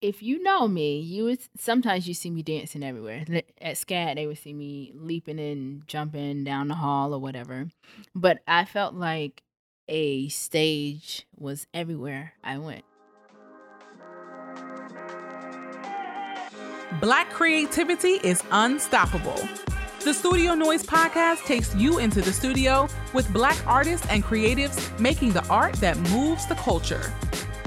if you know me, you would sometimes you see me dancing everywhere. At SCAD, they would see me leaping and jumping down the hall or whatever. But I felt like a stage was everywhere I went. Black creativity is unstoppable. The Studio Noise podcast takes you into the studio with black artists and creatives making the art that moves the culture.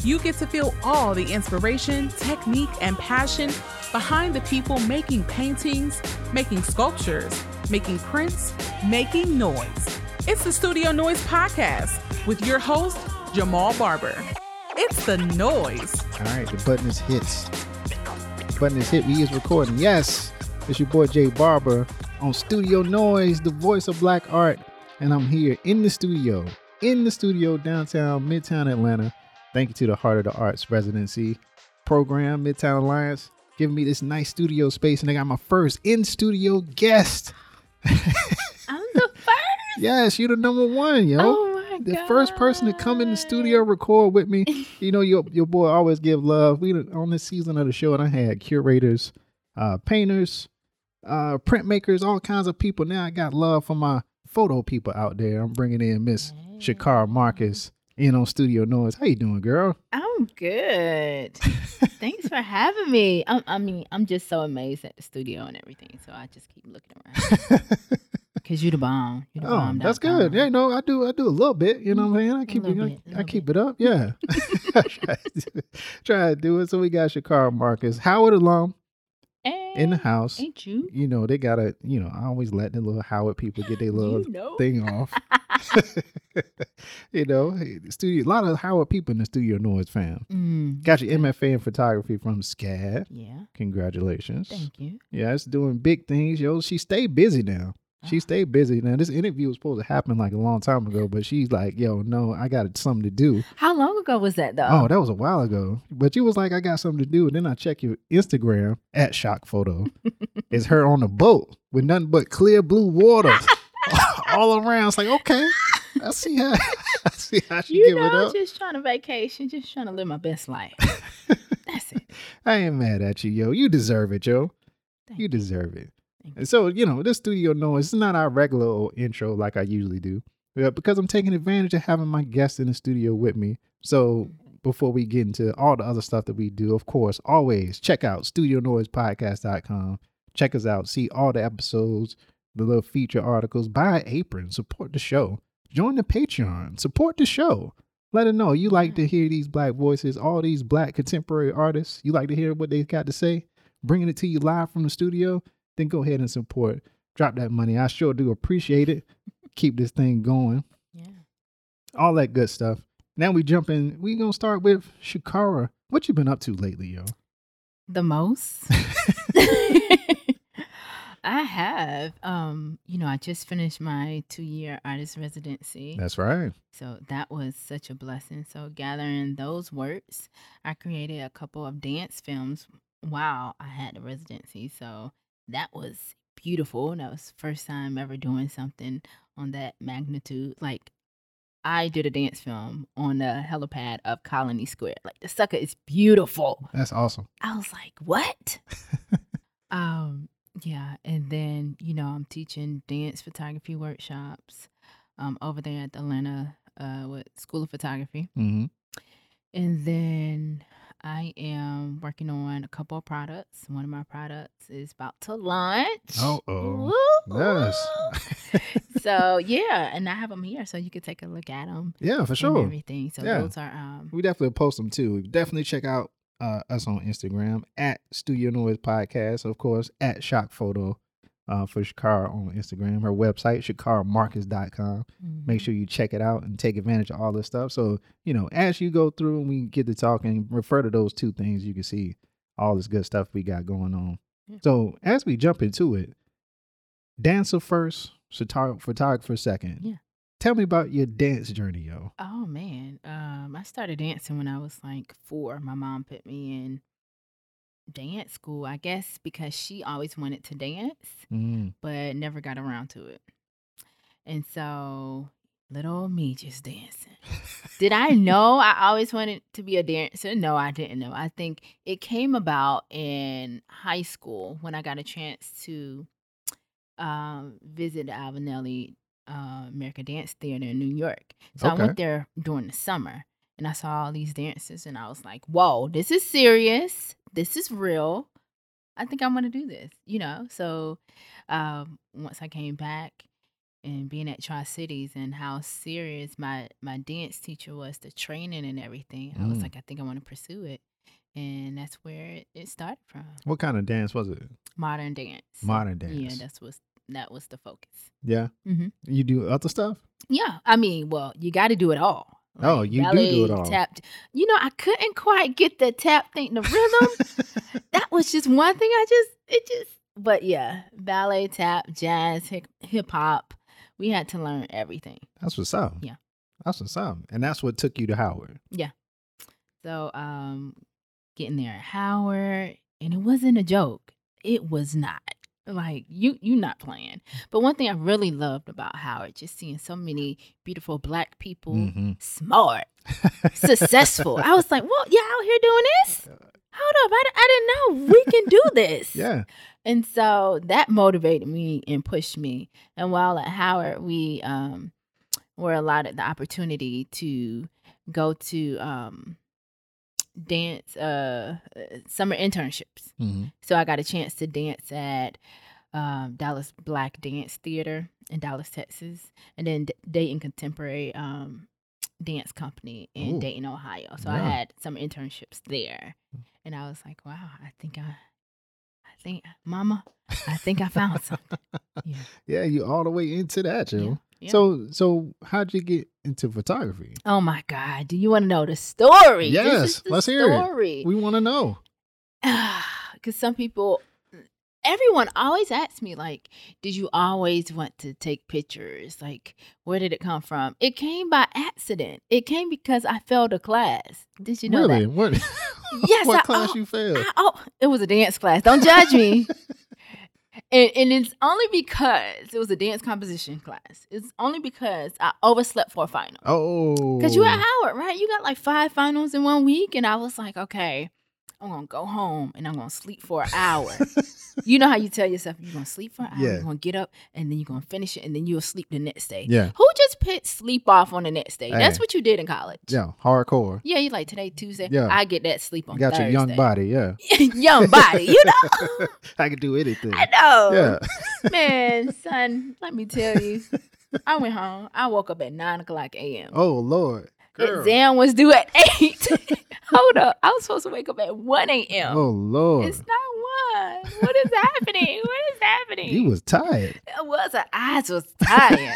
You get to feel all the inspiration, technique, and passion behind the people making paintings, making sculptures, making prints, making noise. It's the Studio Noise podcast with your host, Jamal Barber. It's the noise. All right, the button is hit. The Button is hit. We is recording. Yes, it's your boy Jay Barber on Studio Noise, the voice of black art, and I'm here in the studio, in the studio downtown Midtown Atlanta. Thank you to the Heart of the Arts residency program, Midtown Alliance, giving me this nice studio space, and I got my first in studio guest. I'm the first. Yes, you're the number one, yo. Oh my the god! first person to come in the studio record with me. You know, your your boy always give love. We on this season of the show, and I had curators, uh, painters, uh, printmakers, all kinds of people. Now I got love for my photo people out there. I'm bringing in Miss Shakara Marcus in on Studio Noise. How you doing, girl? I'm good. Thanks for having me. i I mean, I'm just so amazed at the studio and everything. So I just keep looking around. Cause you're the bomb. You the Oh, bomb. that's good. Yeah, no, I do. I do a little bit. You know what I'm saying? I keep it. I, bit, I little keep it up. Yeah. Try, to do it. try to do it. So we got Shakara Marcus, Howard alum in the house. Ain't you? You know they gotta. You know I always let the little Howard people get their little You know. thing off. you know, studio. A lot of Howard people in the studio noise fam. Mm, Got your MFA in photography from SCAD. yeah. Congratulations. Thank you. Yeah, it's doing big things, yo. She stay busy now. She stayed busy. Now, this interview was supposed to happen like a long time ago, but she's like, yo, no, I got something to do. How long ago was that though? Oh, that was a while ago. But you was like, I got something to do. And then I check your Instagram at Shock Photo. it's her on a boat with nothing but clear blue water all around. It's like, okay, I see how I see how she you give know, it up. just trying to vacation, just trying to live my best life. That's it. I ain't mad at you, yo. You deserve it, yo. Thank You deserve it. And so, you know, this studio noise is not our regular intro like I usually do. Uh, because I'm taking advantage of having my guests in the studio with me. So mm-hmm. before we get into all the other stuff that we do, of course, always check out studionoisepodcast.com. Check us out. See all the episodes, the little feature articles. Buy an apron. Support the show. Join the Patreon. Support the show. Let it know you like to mm-hmm. hear these black voices, all these black contemporary artists. You like to hear what they got to say, bringing it to you live from the studio. Then go ahead and support. Drop that money. I sure do appreciate it. Keep this thing going. Yeah. All that good stuff. Now we jump in. We gonna start with Shakara. What you been up to lately, yo? The most. I have. Um, you know, I just finished my two year artist residency. That's right. So that was such a blessing. So gathering those works, I created a couple of dance films while I had the residency. So that was beautiful. That was first time ever doing something on that magnitude. Like I did a dance film on the helipad of Colony Square. Like the sucker is beautiful. That's awesome. I was like, what? um, yeah, and then you know I'm teaching dance photography workshops um over there at the Atlanta uh School of Photography, Mm-hmm. and then I am working on a couple of products. One of my products is about to launch. Woo, Yes. so yeah, and I have them here, so you can take a look at them. yeah, for And sure. everything. So Yeah. those are um We definitely post them too. Definitely check out uh, us on Instagram at Studio Noise Podcast, of course, at Shock Photo uh, for Shakara on Instagram. Her website, shakaramarcus.com. Make mhm. sure you check it out and take advantage of all this stuff. So, you know, as you go through and we get to talking, refer to those two things, you can see all this good stuff we got going on. Yeah. So, as we jump into it, dancer first, photog- photographer second. Yeah. Tell me about your dance journey, yo. Oh man, um, I started dancing when I was like four. My mom put me in dance school, I guess, because she always wanted to dance, Mm. but never got around to it. And so little me just dancing. Did I know I always wanted to be a dancer? No, I didn't know. I think it came about in high school when I got a chance to um, visit the Alvin Ailey uh, American Dance Theater in New York. So I went there during the summer and I saw all these dances and I was like, whoa, this is serious. This is real. I think I'm going to do this, you know? So um, once I came back and being at Tri Cities and how serious my, my dance teacher was, the training and everything, I was Mm. like, I think I want to pursue it. And that's where it, it started from What kind of dance was it? modern dance. Modern dance. Yeah, that's was that was the focus. Yeah. Mhm. You do other stuff? Yeah, I mean, well, you got to do it all. Oh, you do do it all. Tap. You know, I couldn't quite get the tap thing, the rhythm. that was just one thing. I just, it just, but yeah, ballet, tap, jazz, hip hop. We had to learn everything. That's what's up. Yeah. That's what's up. And that's what took you to Howard. Yeah. So, um, getting there at Howard, and it wasn't a joke. It was not. Like you, you not playing. But one thing I really loved about Howard, just seeing so many beautiful black people, Mhm. smart, successful. I was like, well, y'all out here doing this? Hold up, I, I didn't know we can do this. Yeah. And so that motivated me and pushed me. And while at Howard, we um, were allotted the opportunity to go to um, dance uh, uh, summer internships. hmm So I got a chance to dance at um, Dallas Black Dance Theater in Dallas, Texas, and then D- Dayton Contemporary um, Dance Company in Ooh. Dayton, Ohio. So I had some internships there, and I was like, "Wow, I think I, I think, Mama, I think I found something." Yeah. Yeah, you all the way into that, yo. Yeah. So so how'd you get into photography? Oh my God! Do you want to know the story? Yes, the let's hear it. We want to know. because some people everyone always asks me like did you always want to take pictures like where did it come from it came by accident it came because i failed a class did you know really? that What Yes, what I- class oh, you failed? I- oh it was a dance class don't judge me and, and it's only because it was a dance composition class it's only because i overslept for a final oh. because you at oh. Howard, right? You got like five finals in one week. And I was like, okay, I'm going to go home and I'm going to sleep for an hour. you know how you tell yourself you're to sleep for an hour, Yeah. you're to get up and then you're to finish it and then you'll sleep the next day. Yeah. Who just put sleep off on the next day? That's what you did in college. Yeah, hardcore. Yeah, you like today, Tuesday. Yeah. I get that sleep on You got Thursday. your young body, yeah. young body, you know? I can do anything. I know. Yeah. Man, son, let me tell you. I went home. I woke up at 9 o'clock a.m. Oh Lord. Girl. Exam was due at eight. Hold up. I was supposed to wake up at 1 a.m. Oh Lord. It's not one. What is happening? What is happening? you was tired. I was. Her eyes was tired.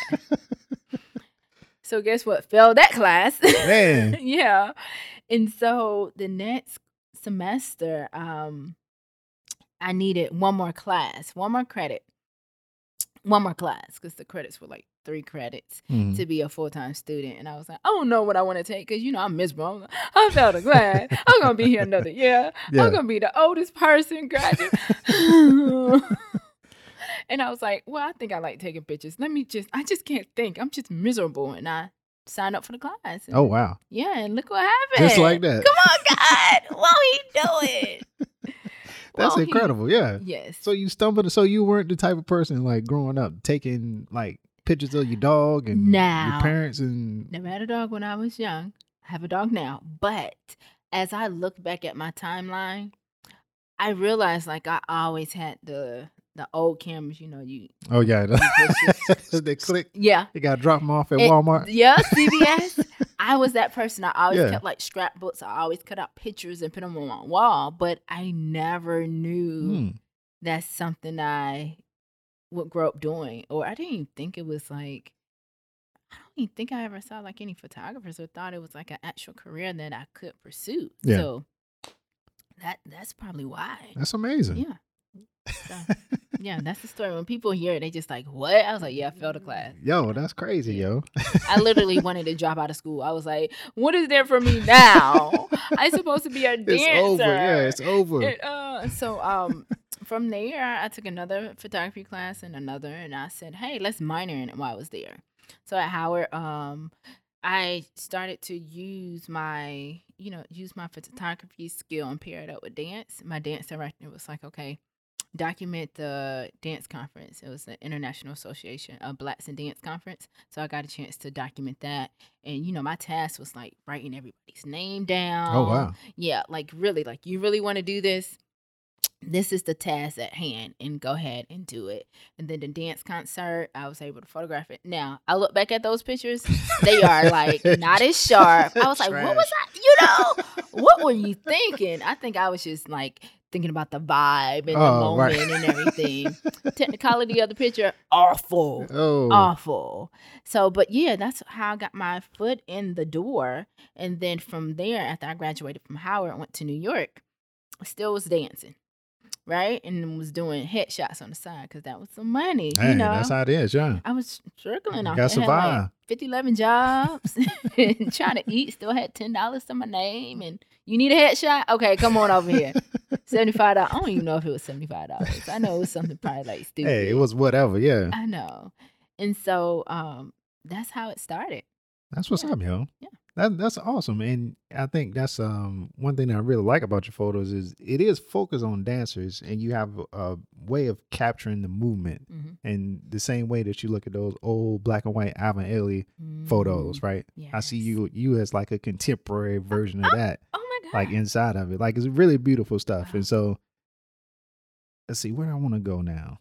so guess what? Failed that class. Man. yeah. And so the next semester, um, I needed one more class, one more credit, one more class, because the credits were like three credits Mhm. to be a full time student. And I was like, I don't know what I want to take because, you know, I'm miserable. I'm like, I failed a class. I'm going to be here another year. Yeah. I'm going to be the oldest person graduate. and I was like, well, I think I like taking pictures. Let me just, I just can't think. I'm just miserable. And I signed up for the class. And, Oh wow. Yeah. And look what happened. Just like that. Come on, God. Won't he doing? That's he- incredible. Yeah. Yes. So you stumbled. So you weren't the type of person like growing up taking like pictures of your dog and Now. your parents and Never had a dog when I was young. I have a dog now. But as I look back at my timeline, I realized like I always had the the old cameras, you know, you oh yeah, You they click. yeah. They got to drop them off at And- Walmart. Yeah, CVS. I was that person. I always Yeah. kept like scrapbooks. I always cut out pictures and put them on my wall, but I never knew Hmm. that's something I would grow up doing. Or I didn't even think it was like I don't even think I ever saw like any photographers or thought it was like an actual career that I could pursue. Yeah. So that that's probably why. That's amazing. Yeah. So, yeah, that's the story. When people hear it, they just like, what? I was like, yeah, I failed a class. Yo, that's crazy, yo. I literally wanted to drop out of school. I was like, what is there for me now? I'm supposed to be a dancer. It's over. Yeah, it's over. And, uh, so um, from there, I took another photography class and another, and I said, hey, let's minor in it while I was there. So at Howard, um, I started to use my, you know, use my photography skill and pair it up with dance. My dance director was like, okay, document the dance conference. It was the International Association of Blacks in Dance Conference. So I got a chance to document that. And, you know, my task was like writing everybody's name down. Oh wow. Yeah, like really, like you really want to do this? This is the task at hand, and go ahead and do it. And then the dance concert, I was able to photograph it. Now I look back at those pictures; they are like not as sharp. I was like, "What was I? You know, what were you thinking?" I think I was just like thinking about the vibe and the Oh, right. moment and everything. Technicality of the picture, awful Oh. awful. So, but yeah, that's how I got my foot in the door. And then from there, after I graduated from Howard, I went to New York. I still was dancing, right? And was doing headshots on the side because that was some money. Hey, you know, that's how it is, yeah. I was struggling. Off. Like, survive. 50, 11 jobs and trying to eat. Still had $10 to my name. And you need a headshot? Okay, come on over here. $75. I don't even know if it was $75. I know it was something probably like stupid. Hey, it was whatever, yeah. I know. And so um that's how it started. That's what's Yeah. up, yo. Yeah. That that's awesome. And I think that's um one thing that I really like about your photos is it is focused on dancers and you have a way of capturing the movement Mhm. and the same way that you look at those old black and white Alvin Ailey photos, Mm, right? I see you you as like a contemporary version of that, Oh my god. like inside of it. Like it's really beautiful stuff. Wow. And so let's see where I want to go now.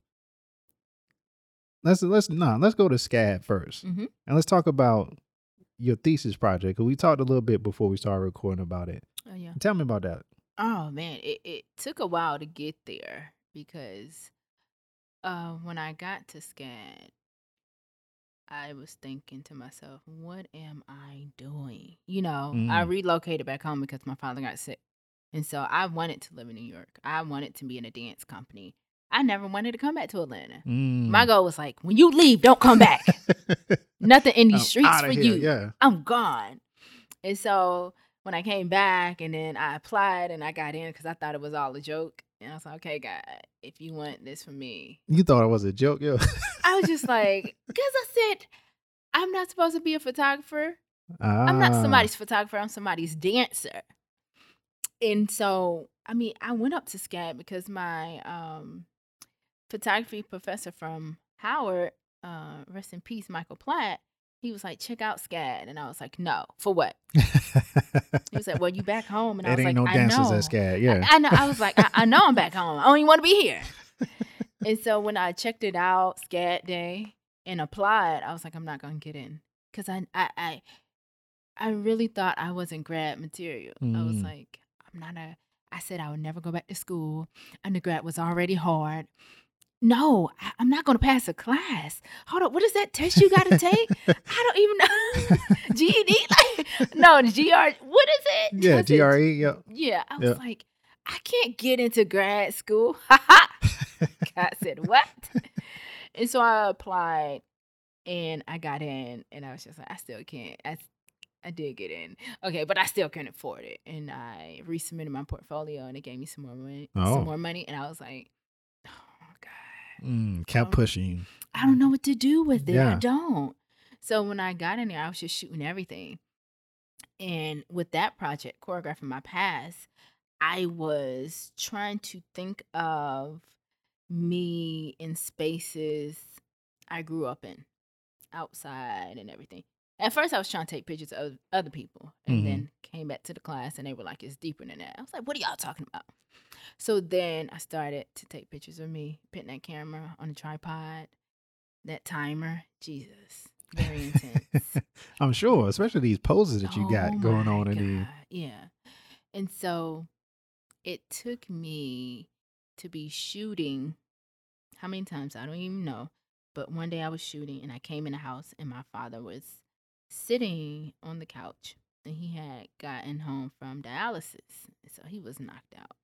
Let's let's no, let's go to SCAD 1st Mhm. and let's talk about your thesis project. we talked a little bit before we started recording about it. Oh yeah. Tell me about that. Oh man, it, it took a while to get there because uh when I got to SCAD, I was thinking to myself, what am I doing? You know, I Mm. relocated back home because my father got sick. And so I wanted to live in New York. I wanted to be in a dance company. I never wanted to come back to Atlanta. My Mm. goal was like, when you leave, don't come back. Nothing in these I'm streets for here, you. Yeah. I'm gone. And so when I came back and then I applied and I got in because I thought it was all a joke. And I was like, okay, God, if you want this for me. You thought it was a joke, yo. I was just like, because I said, I'm not supposed to be a photographer. I'm not Ah. somebody's photographer, I'm somebody's dancer. And so, I mean, I went up to SCAD because my um, photography professor from Howard, uh, rest in peace, Michael Platt, he was like, check out SCAD. And I was like, no, for what? He was like, well, you back home. And I it was ain't like, no I dancers know. at SCAD, yeah. I, I know. I was like, I, I know I'm back home. I don't even want to be here. and so when I checked it out, SCAD day, and applied, I was like, I'm not gonna get in because I, I, I, I really thought I wasn't grad material. I was Mm. like, I'm not a. I said I would never go back to school. Undergrad was already hard. No, I'm not gonna pass a class. Hold up, what is that test you got to take? I don't even know. GED, like no, GR. What is it? yeah, Was it GRE, yeah. yeah, I was Yeah. like, I can't get into grad school. God said, what? and so I applied and I got in and I was just like, I still can't. I, I did get in. Okay, but I still couldn't afford it. And I resubmitted my portfolio and it gave me some more money. Oh. Some more money. And I was like. Mm, kept Um, pushing. I don't know what to do with it. I don't. So when I got in there, I was just shooting everything. And with that project, choreographing my past, I was trying to think of me in spaces I grew up in, outside and everything. At first, I was trying to take pictures of other people, and Mhm. then came back to the class, and they were like, "It's deeper than that." I was like, "What are y'all talking about?" So then I started to take pictures of me, putting that camera on a tripod, that timer. Jesus, very intense. I'm sure, especially these poses that you got Oh going my on in the God, Yeah. And so it took me to be shooting how many times? I don't even know. But one day I was shooting and I came in the house and my father was sitting on the couch and he had gotten home from dialysis. So he was knocked out.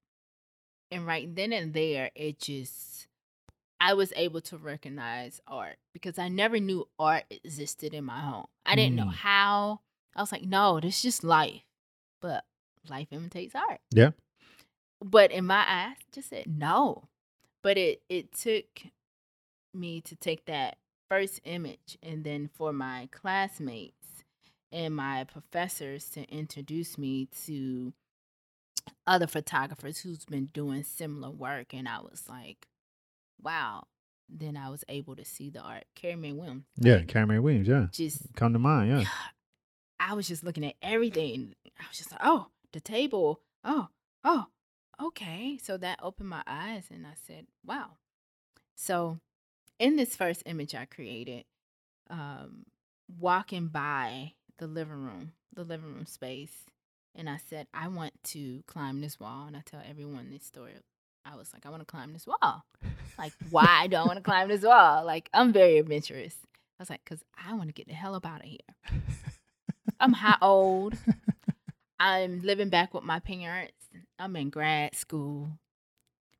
And right then and there, it just, I was able to recognize art because I never knew art existed in my home. I didn't know Mm. how. I was like, no, this is just life. But life imitates art. Yeah. But in my eyes, just said no. But it it took me to take that first image, and then for my classmates and my professors to introduce me to other photographers who's been doing similar work, and I was like, wow. Then I was able to see the art. Carrie Mae Weems. Yeah, like, Carrie Mae Weems. Yeah, just come to mind. Yeah. I was just looking at everything. I was just like, oh, the table. Oh, oh, okay. So that opened my eyes and I said, wow. So in this first image I created, um, walking by the living room, the living room space, and I said, I want to climb this wall. And I tell everyone this story. I was like, I want to climb this wall. Like, why do I want to climb this wall? Like, I'm very adventurous. I was like, because I want to get the hell up out of here. I'm how old? I'm living back with my parents. I'm in grad school.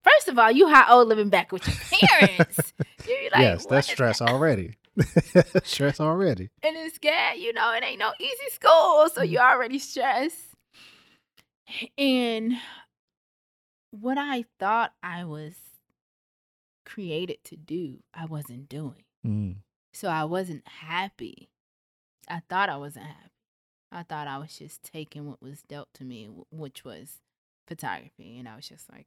First of all, you how old living back with your parents? Like, yes, that's stress that?" already. stress already. and it's SCAD, you know, it ain't no easy school, so Mm-hmm. you're already stressed. And what I thought I was created to do, I wasn't doing. Mm. So I wasn't happy. I thought I wasn't happy. I thought I was just taking what was dealt to me, which was photography. And I was just like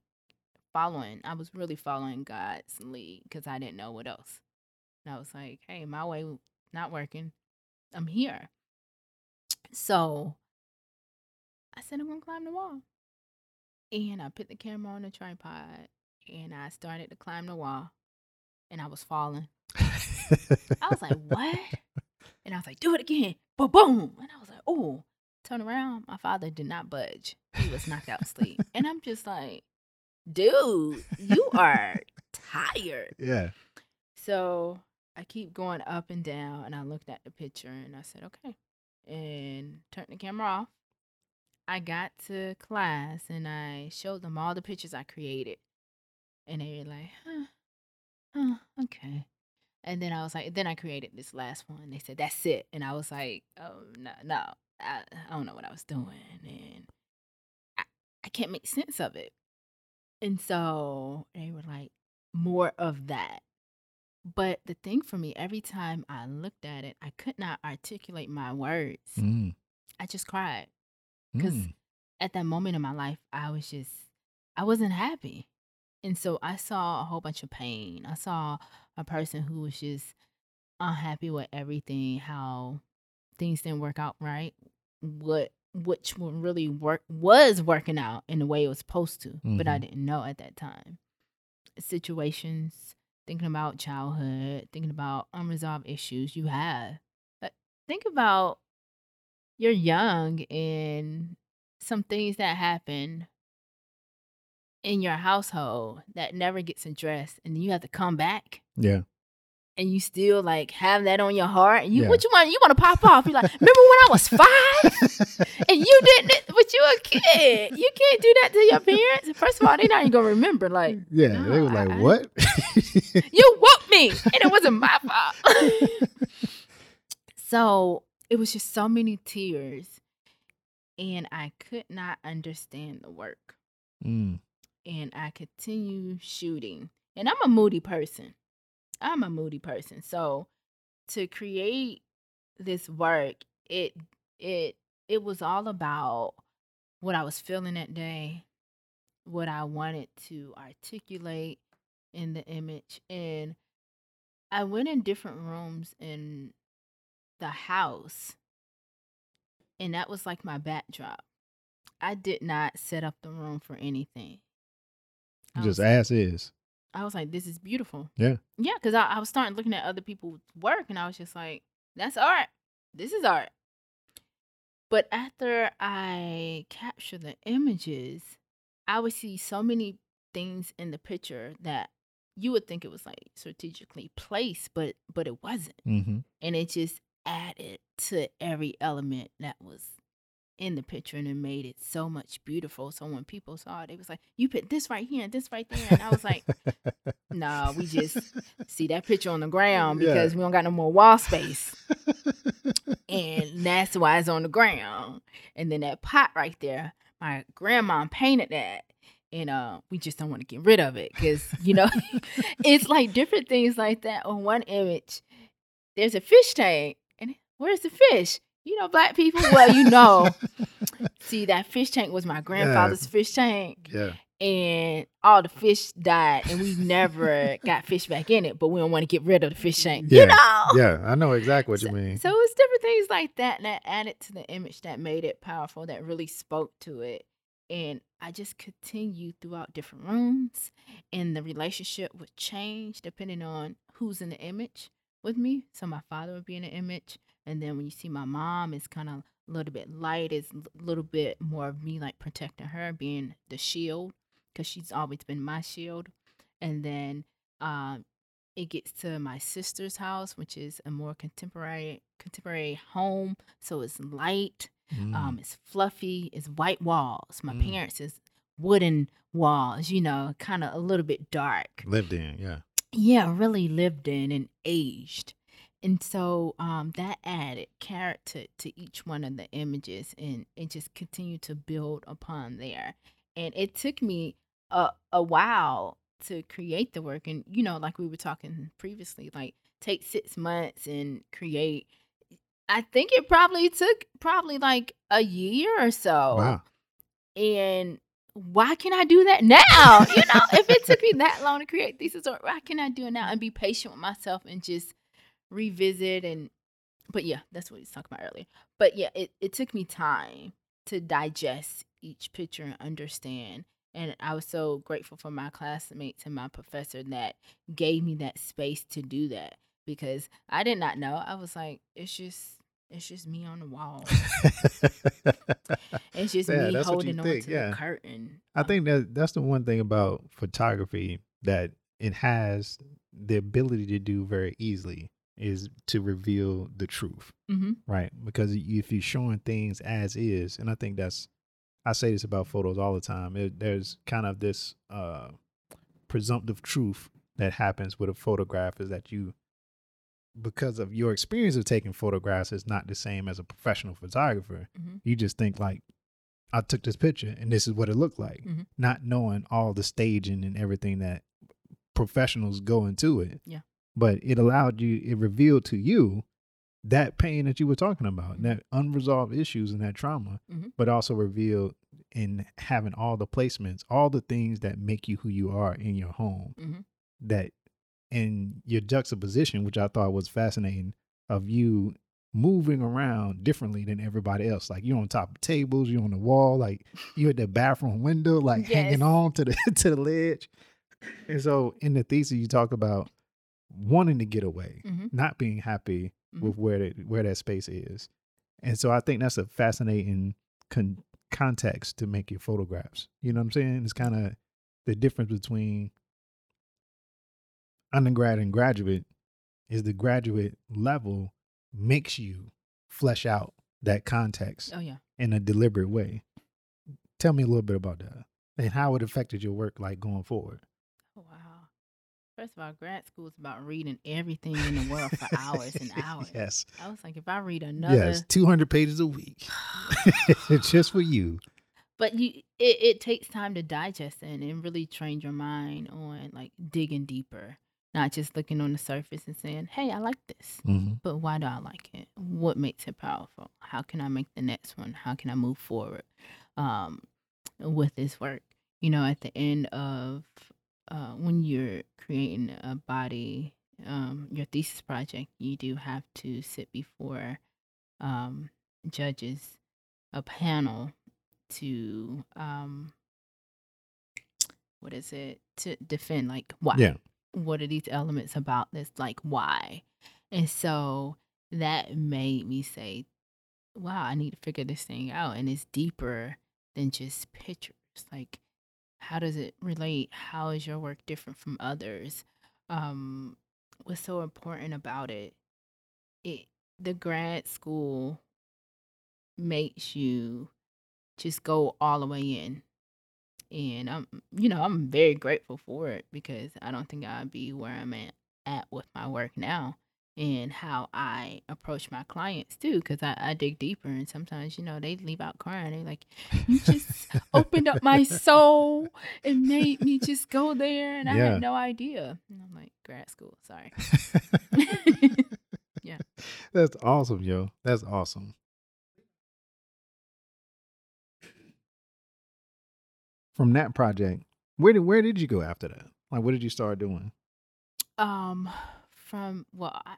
following, I was really following God's lead because I didn't know what else. And I was like, hey, my way not working. I'm here. So I said, I'm going to climb the wall. And I put the camera on the tripod and I started to climb the wall and I was falling. I was like, what? And I was like, do it again. Boom, boom. And I was like, oh, turn around. My father did not budge. He was knocked out asleep. And I'm just like, dude, you are tired. yeah. So I keep going up and down, and I looked at the picture and I said, okay, and turned the camera off. I got to class and I showed them all the pictures I created, and they were like, huh, huh, okay. And then I was like, then I created this last one. They said, that's it. And I was like, oh, no, no, I, I don't know what I was doing. And I, I can't make sense of it. And so they were like, more of that. But the thing for me, every time I looked at it, I could not articulate my words. Mm. I just cried because Mm. at that moment in my life, I was just, I wasn't happy. And so I saw a whole bunch of pain. I saw a person who was just unhappy with everything, how things didn't work out right, what which really work was working out in the way it was supposed to, but I Mhm. didn't know at that time. Situations, thinking about childhood, thinking about unresolved issues you have. But think about you're young and some things that happen in your household that never gets addressed and you have to come back Yeah. And you still like have that on your heart and you Yeah. what you want you want to pop off you're like remember when i was five and you didn't but you a kid you can't do that to your parents first of all they're not even gonna remember like yeah. no, they were like, I- what? you whooped me and it wasn't my fault so it was just so many tears and i could not understand the work mm. and I continue shooting. And I'm a moody person. I'm a moody person. So to create this work, it it it was all about what I was feeling that day, what I wanted to articulate in the image. And I went in different rooms in the house. And that was like my backdrop. I did not set up the room for anything. Just was, as is. I was like, this is beautiful. Yeah. Yeah, because I, I was starting looking at other people's work and I was just like, that's art. This is art. But after I capture the images, I would see so many things in the picture that you would think it was like strategically placed, but but it wasn't. Mm-hmm. And it just added to every element that was in the picture and it made it so much beautiful. So when people saw it, they was like, You put this right here and this right there. And I was like, No, we just see that picture on the ground Yeah. because we don't got no more wall space. And that's why it's on the ground. And then that pot right there, my grandma painted that. And uh, we just don't want to get rid of it because, you know, it's like different things like that. On one image, there's a fish tank. And where's the fish? You know, black people. Well, you know. See, that fish tank was my grandfather's fish tank. yeah. and all the fish died and we never got fish back in it but we don't want to get rid of the fish tank Yeah, you know Yeah, I know exactly what so, you mean. so it's different things like that and that added to the image that made it powerful that really spoke to it and i just continued throughout different rooms and the relationship would change depending on who's in the image with me so my father would be in the image and then when you see my mom it's kind of a little bit light it's a little bit more of me like protecting her being the shield because she's always been my shield and then um it gets to my sister's house which is a more contemporary contemporary home so it's light Mm. um it's fluffy it's white walls my Mm. parents is wooden walls you know kind of a little bit dark Lived in, yeah. yeah really lived in and aged and so um that added character to each one of the images and it just continued to build upon there and it took me a, a while to create the work and you know like we were talking previously like take six months and create i think it probably took probably like a year or so Wow. and why can I do that now? You know, if it took me that long to create thesis, or why can I do it now and be patient with myself and just revisit and but yeah, that's what he's talking about earlier. But yeah, it, it took me time to digest each picture and understand. And I was so grateful for my classmates and my professor that gave me that space to do that because I did not know. I was like, it's just it's just me on the wall. It's just Yeah, me that's what you holding on think, to yeah. the curtain. I Um, think that that's the one thing about photography that it has the ability to do very easily is to reveal the truth, Mhm. right? Because if you're showing things as is, and I think that's I say this about photos all the time. It, there's kind of this uh, presumptive truth that happens with a photograph is that you because of your experience of taking photographs is not the same as a professional photographer. Mhm. You just think like I took this picture and this is what it looked like, Mhm. not knowing all the staging and everything that professionals go into it. Yeah. But it allowed you, it revealed to you that pain that you were talking about, Mhm. that unresolved issues and that trauma, Mhm. but also revealed in having all the placements, all the things that make you who you are in your home Mhm. that in your juxtaposition, which I thought was fascinating, of you moving around differently than everybody else. Like you're on top of tables, you're on the wall, like you're at the bathroom window, like hanging on to the to the ledge. And so in the thesis, you talk about wanting to get away, Mhm. not being happy Mhm. with where that where that space is. And so I think that's a fascinating con- context to make your photographs. You know what I'm saying? It's kind of the difference between undergrad and graduate is the graduate level makes you flesh out that context Oh yeah. in a deliberate way. Tell me a little bit about that and how it affected your work like going forward. First of all, grad school is about reading everything in the world for hours and hours. yes. I was like, if I read another, Yes, 200 pages a week. It's just for you. but you, it, it takes time to digest it and really train your mind on like digging deeper, not just looking on the surface and saying, "Hey, I like this." Mhm. But why do I like it? What makes it powerful? How can I make the next one? How can I move forward um, with this work? You know, at the end of uh, when you're creating a body, um, your thesis project, you do have to sit before um, judges, a panel to um, what is it? To defend like why? Yeah. what are these elements about this? Like why? And so that made me say wow i need to figure this thing out. And it's deeper than just pictures. Like how does it relate? How is your work different from others? Um what's so important about it? It the grad school makes you just go all the way in. And I'm you know I'm very grateful for it because I don't think I'd be where I'm at, at with my work now and how I approach my clients too because I, I dig deeper and sometimes you know they leave out crying They're like you just opened up my soul and made me just go there and I Yeah. had no idea and I'm like grad school sorry Yeah. That's awesome, yo. That's awesome. From that project, where did where did you go after that? Like, what did you start doing? Um, from well, I,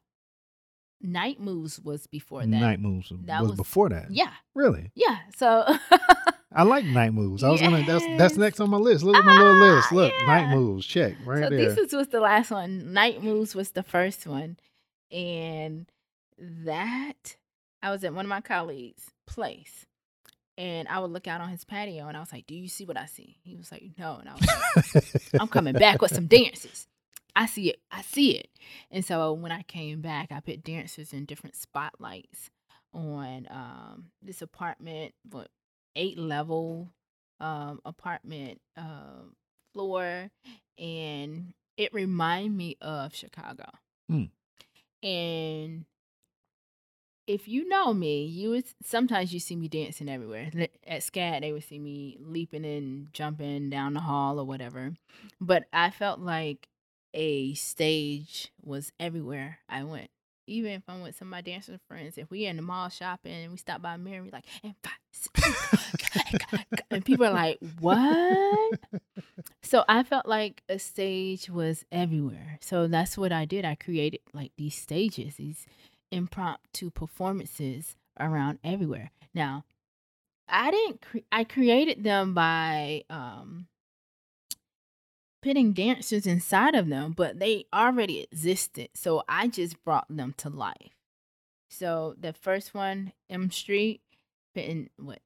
Night Moves was before that. Night moves That was, was- before that. Yeah, Really? yeah. So I like night moves. I was gonna. That's that's next on my list. Look at my little list. Ah, Look, night moves. Check right so there. this was the last one. Night Moves was the first one, and that I was at one of my colleagues' place, and I would look out on his patio, and I was like, "Do you see what I see?" He was like, "No," and I was like, I'm coming back with some dances. I see it. I see it. And so when I came back, I put dancers in different spotlights on um, this apartment, what eight level um, apartment um floor, and it reminded me of Chicago. Hmm. And if you know me, you would sometimes you see me dancing everywhere. At SCAD, they would see me leaping and jumping down the hall or whatever. But I felt like a stage was everywhere I went. Even if I'm with some of my dancing friends, if we in the mall shopping and we stop by a mirror, we like, and five, six, and people are like, what? So I felt like a stage was everywhere. So that's what I did. I created like these stages, these impromptu performances around everywhere. Now, I didn't cre- I created them by um putting dancers inside of them, but they already existed. So I just brought them to life. So the first one, M Street, putting what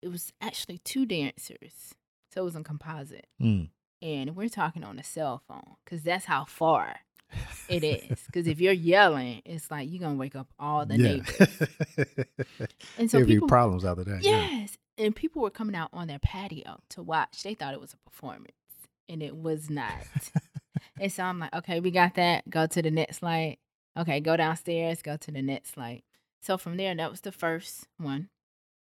it was actually two dancers. So it was a composite Mm. and we're talking on a cell phone because that's how far it is. Because if you're yelling, it's like you're gonna wake up all the neighbors. And so There'd be people, problems after that. Yeah. yes, and people were coming out on their patio to watch. They thought it was a performance, and it was not. and so I'm like, okay, we got that. Go to the next light. Okay, go downstairs. Go to the next light. So from there, that was the first one.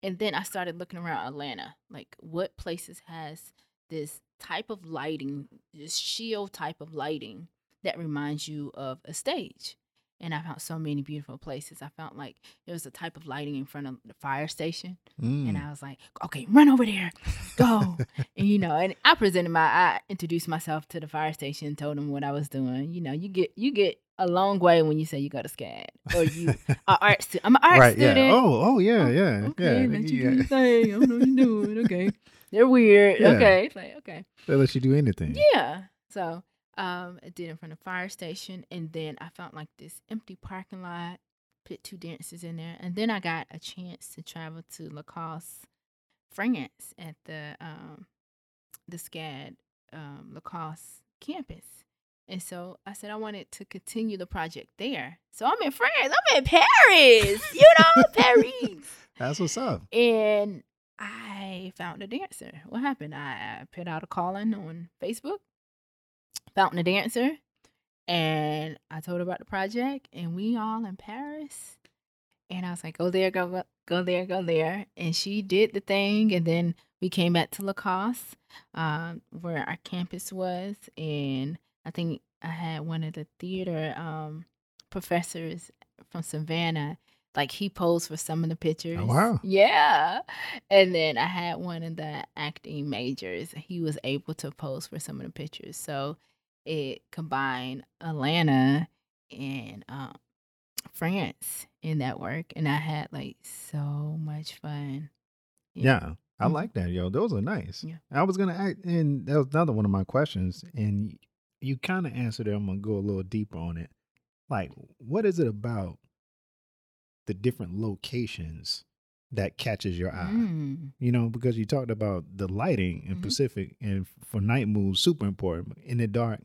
And then I started looking around Atlanta, like what places has this type of lighting, this shield type of lighting that reminds you of a stage. And I found so many beautiful places. I found like there was a type of lighting in front of the fire station. And Mm. I was like, okay, run over there, go. and you know, and I presented my, I introduced myself to the fire station, told them what I was doing. You know, you get, you get a long way when you say you go to SCAD or you are art student. I'm an art right. student. Yeah. Oh. Oh. Yeah. Oh, Yeah. Okay, yeah. let you yeah. do your thing. I don't know what you're doing. Okay. They're weird. Yeah. Okay. It's like, okay. They let you do anything. Yeah. So um I did it from the fire station and then I found like this empty parking lot, put two dancers in there, and then I got a chance to travel to Lacoste, France at the um the SCAD um Lacoste campus. And so I said I wanted to continue the project there. So I'm in France. I'm in Paris. You know, Paris. That's what's up. And I found a dancer. What happened? I put out a calling on Facebook, found a dancer, and I told her about the project. And we all in Paris. And I was like, go there, go, go, go there, go there. And she did the thing. And then we came back to Lacoste, um, where our campus was. And I think I had one of the theater um, professors from Savannah like he posed for some of the pictures. Oh, wow. Yeah. And then I had one of the acting majors. He was able to pose for some of the pictures. So it combined Atlanta and um, France in that work. And I had like so much fun. Yeah. I Mhm. like that, yo. Those are nice. Yeah. I was gonna act, and that was another one of my questions, and you kind of answered it. I'm gonna go a little deeper on it. Like, what is it about the different locations that catches your eye? Mm. You know, because you talked about the lighting in Mhm. Pacific, and for night moves, super important. In the dark,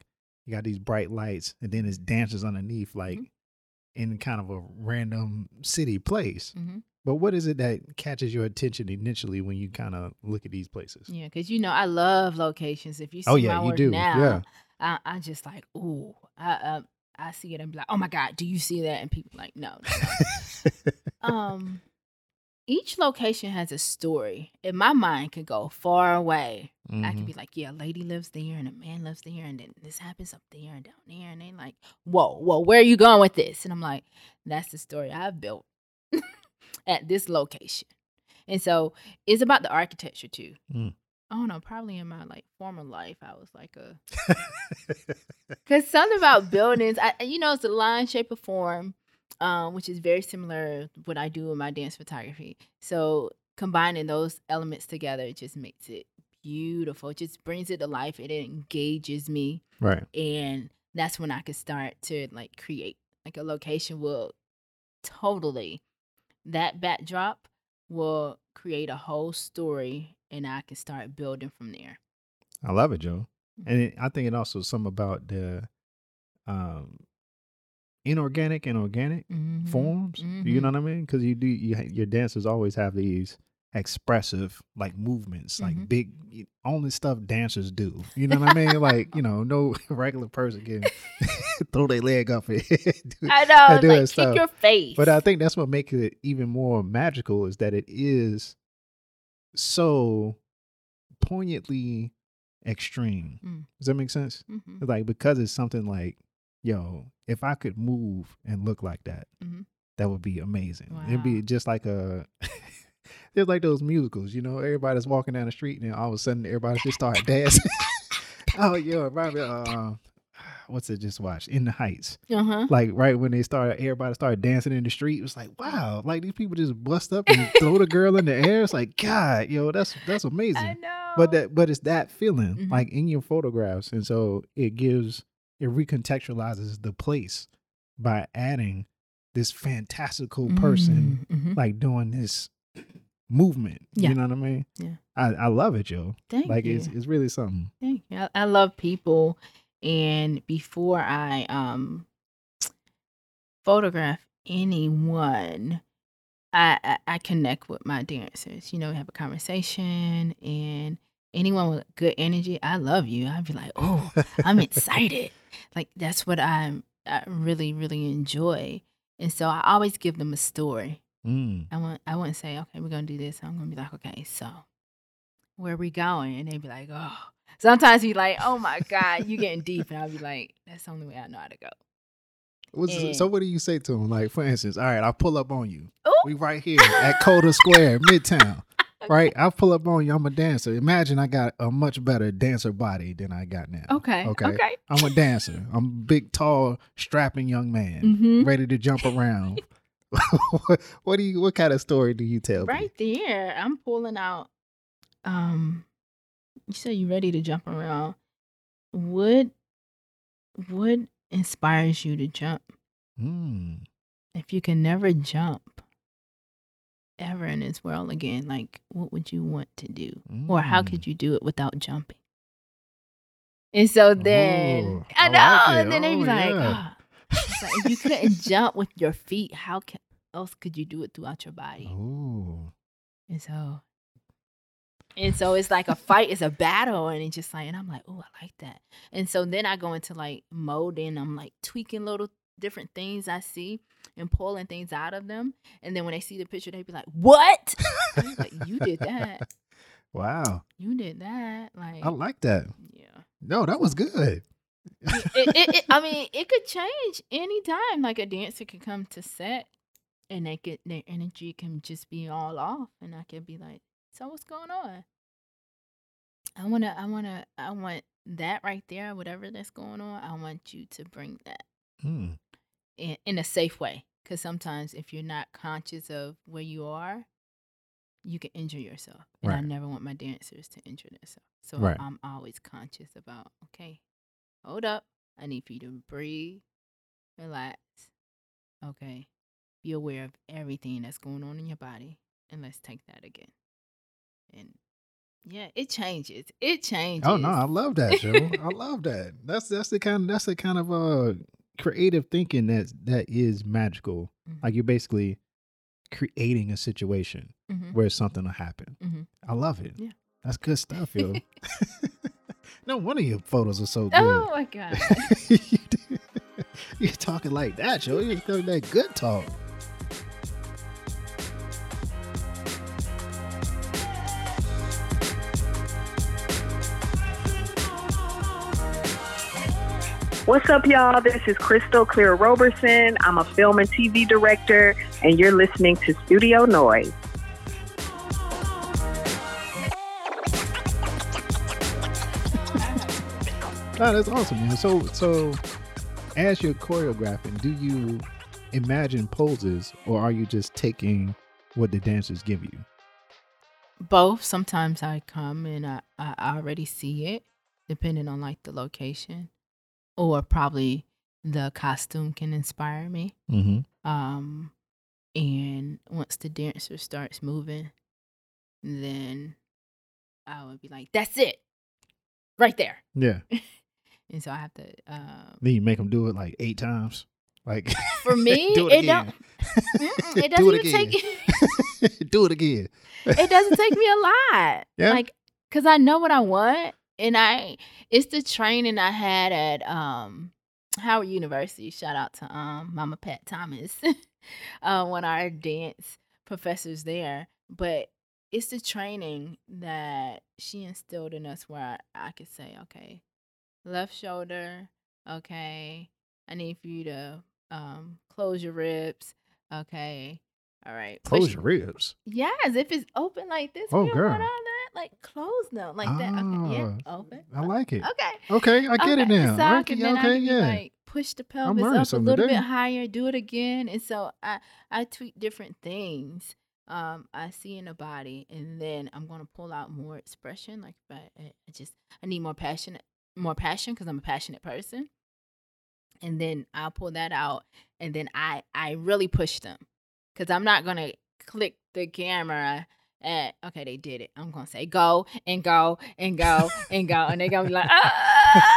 you got these bright lights, and then it's dancers underneath, like Mhm. in kind of a random city place. hmm But what is it that catches your attention initially when you kind of look at these places? Yeah, because you know I love locations. If you see Oh, yeah, you do. now, Yeah. I, I just like, ooh, I uh, I see it and be like, oh my god, do you see that? And people like, no. no, no. um, each location has a story. And my mind could go far away. I Mhm. could be like, yeah, a lady lives there and a man lives there, and then this happens up there and down there, and they like, whoa, whoa, where are you going with this? And I'm like, that's the story I've built at this location. And so it's about the architecture too. Mm. I don't know, probably in my like former life, I was like a because something about buildings, I you know, it's a line, shape, or form, um, which is very similar to what I do in my dance photography. So combining those elements together just makes it beautiful. It just brings it to life. It engages me, right. and that's when I could start to like create. Like a location will totally that backdrop will create a whole story, and I can start building from there. I love it, Joe. Mm-hmm. And it, I think it also some about the um inorganic and organic Mhm. forms. You Mhm. know what I mean? Because you do you, your dancers always have these expressive like movements, like Mhm. big only stuff dancers do. You know what I mean? like you know, no regular person can throw their leg up and do I know, do like kick stuff. your face. But I think that's what makes it even more magical is that it is so poignantly extreme. Mm. Does that make sense? Mhm. Like because it's something like, yo, if I could move and look like that, Mhm. that would be amazing. It'd be just like a It's like those musicals, you know, everybody's walking down the street and then all of a sudden everybody just start dancing. oh, yo, remind me, uh, what's it just watched? In the Heights Uh-huh. like right when they started everybody started dancing in the street it was like wow like these people just bust up and throw the girl in the air it's like god yo that's that's I amazing know. but that but it's that feeling Mhm. like in your photographs and so it gives it recontextualizes the place by adding this fantastical person Mhm, mhm. like doing this movement Yeah. you know what i mean Yeah. i, I love it yo Thank like you. it's it's really something Thank you. I, I love people, and before I um photograph anyone, I, I I connect with my dancers. You know, we have a conversation, and anyone with good energy, I love you. I'd be like, oh, I'm excited. like that's what I'm. I really really enjoy, and so I always give them a story. Mm. I want I wouldn't say, okay, we're gonna do this. I'm gonna be like, okay, so where are we going? And they'd be like, oh. Sometimes he'd be like, oh my God, you're getting deep. And I'll be like, that's the only way I know how to go. What's And- so what do you say to them like for instance all right i'll pull up on you Oh, We right here at Coda Square, Midtown. Right? I pull up on you. I'm a dancer. Imagine I got a much better dancer body than I got now. okay. Okay. Okay. I'm a dancer. I'm a big, tall, strapping young man, Mm-hmm. ready to jump around. what, do you? What kind of story do you tell? me? Right there, I'm pulling out. Um, you say you ready to jump around. What what inspires you to jump? Mm. If you can never jump ever in this world again, like what would you want to do? Or how Mm. could you do it without jumping? And so then Ooh, I I know, like it. and then they be Oh, like, yeah. "Ah." It's like, if you couldn't jump with your feet, how can, else could you do it throughout your body? Ooh. And so, and so it's like a fight, it's a battle, and it's just like, and I'm like, oh, I like that. And so then I go into like mode, and I'm like tweaking little different things I see and pulling things out of them. And then when they see the picture, they be like, what? Like, you did that. Wow. You did that. Like, I like that. yeah. No, that was good. it, it, it, I mean, it could change anytime. Like a dancer could come to set, and they could their energy can just be all off, and I could be like, "So what's going on?" I wanna, I wanna, I want that right there. Whatever that's going on, I want you to bring that Mm. In, in a safe way. Because sometimes if you're not conscious of where you are, you can injure yourself. And I never want my dancers to injure themselves. So Right. I'm always conscious about, okay, hold up. I need for you to breathe, relax. Okay. Be aware of everything that's going on in your body. And let's take that again. And yeah, it changes. It changes. Oh no, I love that, Joe. I love that. That's that's the kind that's the kind of uh creative thinking that that is magical. Mhm. Like you're basically creating a situation Mhm. where something will happen. Mhm. I love it. Yeah. That's good stuff, yo. no one of your photos are so good. Oh my God. You You're talking like that, Joe. You're talking that good talk. What's up, y'all? This is Crystal Clear Roberson. I'm a film and TV director, and you're listening to Studio Noise. No, that's awesome, man. So, so as you're choreographing, do you imagine poses, or are you just taking what the dancers give you? Both. Sometimes I come and I, I already see it, depending on like the location, or probably the costume can inspire me. Mm-hmm. Um, and once the dancer starts moving, then I would be like, "That's it, right there." Yeah. And so I have to. Um, Then you make them do it like eight times. Like for me, do it, it don't. it doesn't it even take. do it again. it doesn't take me a lot. Yeah? Like, cause I know what I want, and I it's the training I had at um Howard University. Shout out to um Mama Pat Thomas, uh, one of our dance professors there. But it's the training that she instilled in us where I, I could say, okay, left shoulder, okay, I need for you to um close your ribs, okay. All right. push- Close your ribs. Yes, if it's open like this, Oh, we don't want girl. all that. Like close them like that. Okay, yeah, Ah, open. I like it. Okay, Okay, I get it okay. now. So I okay, okay, yeah. like push the pelvis up a little today. bit higher, do it again, and so I I tweak different things. Um, I see in the body, and then I'm gonna pull out more expression. Like, I, I I just I need more passion, more passion because I'm a passionate person. And then I'll pull that out, and then I I really push them because I'm not gonna click the camera at okay they did it. I'm gonna say go and go and go and go, and they're gonna be like ah!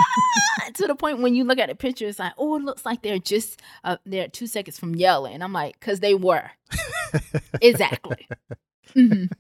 to the point when you look at the picture, it's like oh it looks like they're just uh, they're two seconds from yelling. I'm like because they were exactly. hmm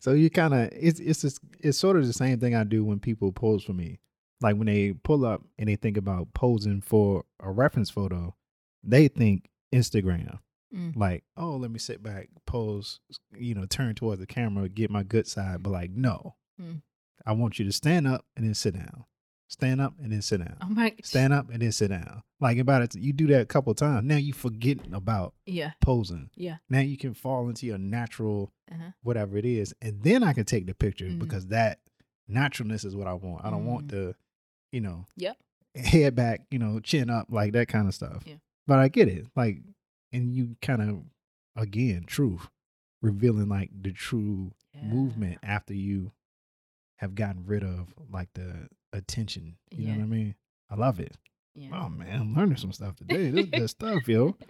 So you kind of it's it's just, it's sort of the same thing I do when people pose for me. Like when they pull up and they think about posing for a reference photo, they think Instagram. Mm. Like, oh, let me sit back, pose, you know, turn towards the camera, get my good side. But like, no, Mm. I want you to stand up and then sit down. Stand up and then sit down. Oh my Stand up and then sit down. Like about it, you do that a couple times. Now you forgetting about yeah posing. yeah Now you can fall into your natural uh-huh. whatever it is, and then I can take the picture Mhm. because that naturalness is what I want. I don't want the, you know, Mm. Yep. head back, you know, chin up, like that kind of stuff. Yeah. But I get it, like, and you kind of, again, truth, revealing like the true movement after you have gotten rid of like the attention. You know what I mean? I love it. yeah. Oh man, I'm learning some stuff today. This is good stuff, yo.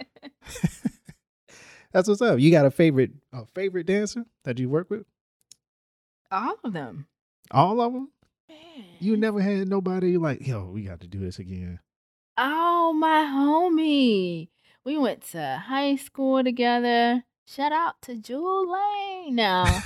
That's what's up. You got a favorite a favorite dancer that you work with? All of them. All of them? Man. You never had nobody like, yo, we got to do this again. Oh, my homie. We went to high school together. Shout out to Jewel Lane. Now,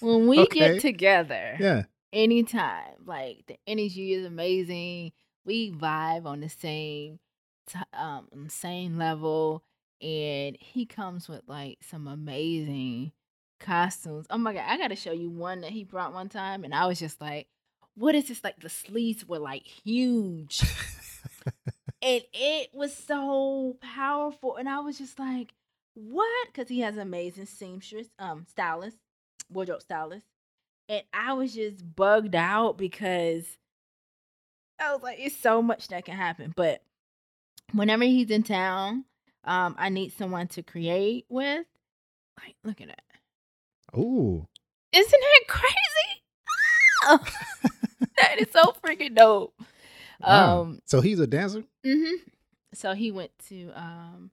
when we Okay. get together, Yeah. anytime, like the energy is amazing. We vibe on the same, t- um, same level, and he comes with like some amazing costumes. Oh my god, I gotta show you one that he brought one time, and I was just like, "What is this?" Like the sleeves were like huge and it was so powerful and i was just like what? Because he has amazing seamstress um stylist wardrobe stylist and i was just bugged out because i was like it's so much that can happen but whenever he's in town um i need someone to create with like look at that. Ooh. isn't that crazy? That is so freaking dope Wow. um so he's a dancer? hmm So he went to um,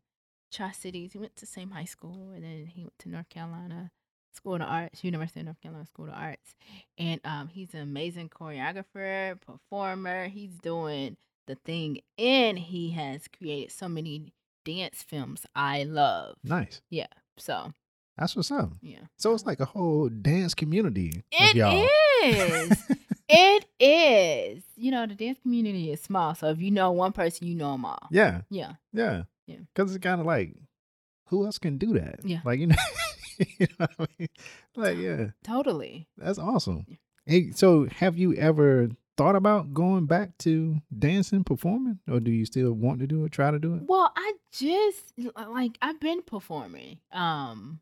Tri Cities. He went to same high school, and then he went to North Carolina School of Arts, University of North Carolina School of Arts, and um, he's an amazing choreographer, performer. He's doing the thing, and he has created so many dance films I love. Nice. Yeah. So That's what's up. yeah, So it's like a whole dance community of y'all. is. it is. You know, the dance community is small, so if you know one person, you know them all. yeah. Yeah. Yeah. Yeah. Because it's kind of like, who else can do that? Yeah. Like, you know, you know what I mean? Like, yeah, Totally. that's awesome. Yeah. Hey, so have you ever thought about going back to dancing, performing, or do you still want to do it? Try to do it? Well, I just like I've been performing. Um,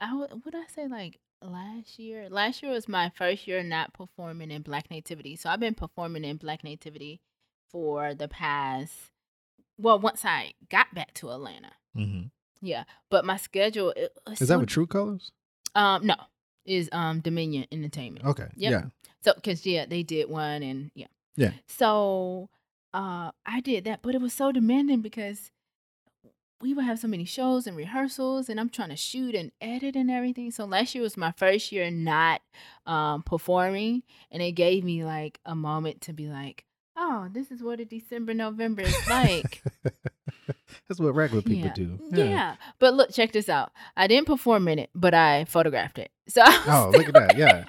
I would would I say like last year? Last year was my first year not performing in Black Nativity. So I've been performing in Black Nativity for the past. Well, once I got back to Atlanta, Mm-hmm. yeah. But my schedule Is that so- with True Colors? Um, no, is um Dominion Entertainment. Okay. Yep. Yeah. So, cause yeah, they did one, and yeah, Yeah. So, uh, I did that, but it was so demanding because we would have so many shows and rehearsals, and I'm trying to shoot and edit and everything. So last year was my first year not um performing, and it gave me like a moment to be like, oh, this is what a December November is like. That's what regular people yeah. do. Yeah. But look, check this out. I didn't perform in it, but I photographed it. So Oh, look at that. Yeah.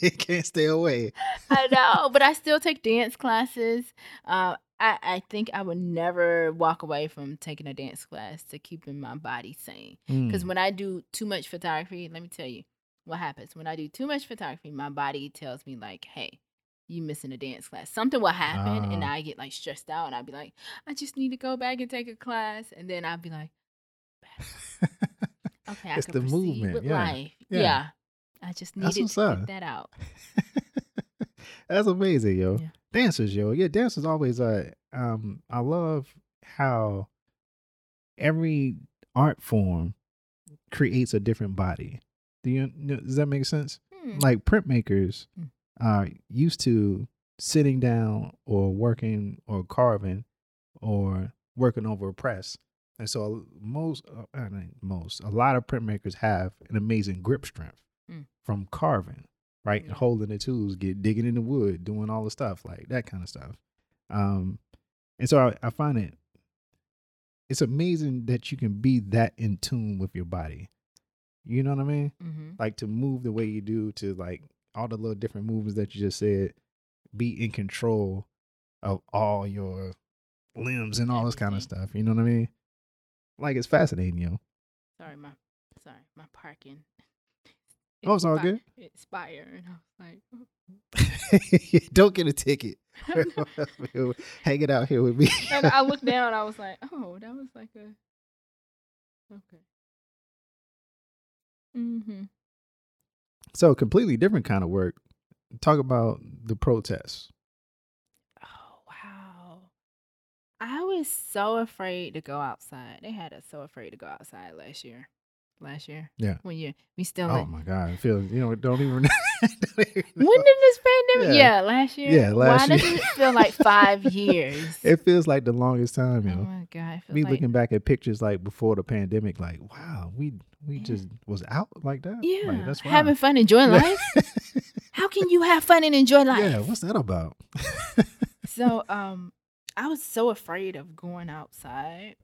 you can't stay away. I know, but I still take dance classes. Uh, I, I think I would never walk away from taking a dance class to keeping my body sane. Because Mm. when I do too much photography, let me tell you what happens. When I do too much photography, my body tells me, like, hey, you missing a dance class. Something will happen, and Ah. I get like stressed out, and I'll be like, I just need to go back and take a class. And then I'll be like, okay, I It's can the movement, with yeah. life. Yeah. Yeah. I just needed to get that out. That's amazing, yo. Yeah. Dancers, yo. Yeah, dancers always uh um I love how every art form creates a different body. Do you does that make sense? Hmm. Like printmakers Mm. are used to sitting down or working or carving or working over a press. And so most uh, I mean, most a lot of printmakers have an amazing grip strength Mm. from carving right? Yeah. Holding the tools, get digging in the wood, doing all the stuff like that kind of stuff. Um, and so I, I find it it's amazing that you can be that in tune with your body. You know what I mean? Mm-hmm. Like to move the way you do, to like all the little different movements that you just said, be in control of all your limbs and all this kind of stuff. You know what I mean? Like it's fascinating, yo. Sorry, my sorry, my parking. Oh, it's all good. Expire, and I was like, Don't get a ticket. oh. Hang it out here with me. and I looked down. I was like, oh, that was like a okay. Mm-hmm. So completely different kind of work. Talk about the protests. Oh wow. I was so afraid to go outside. They had us so afraid to go outside last year. Last year. Yeah. When you we still Oh in- my God! It feels you know don't even. don't even when did this pandemic? Yeah. Yeah, last year. Yeah, last Why year. doesn't it feel like five years? It feels like the longest time, oh you know. my god, Me like, looking back at pictures like before the pandemic, like wow, we we Yeah. just was out like that. yeah, like, that's having fun, enjoying life. How can you have fun and enjoy life? yeah, what's that about? so um I was so afraid of going outside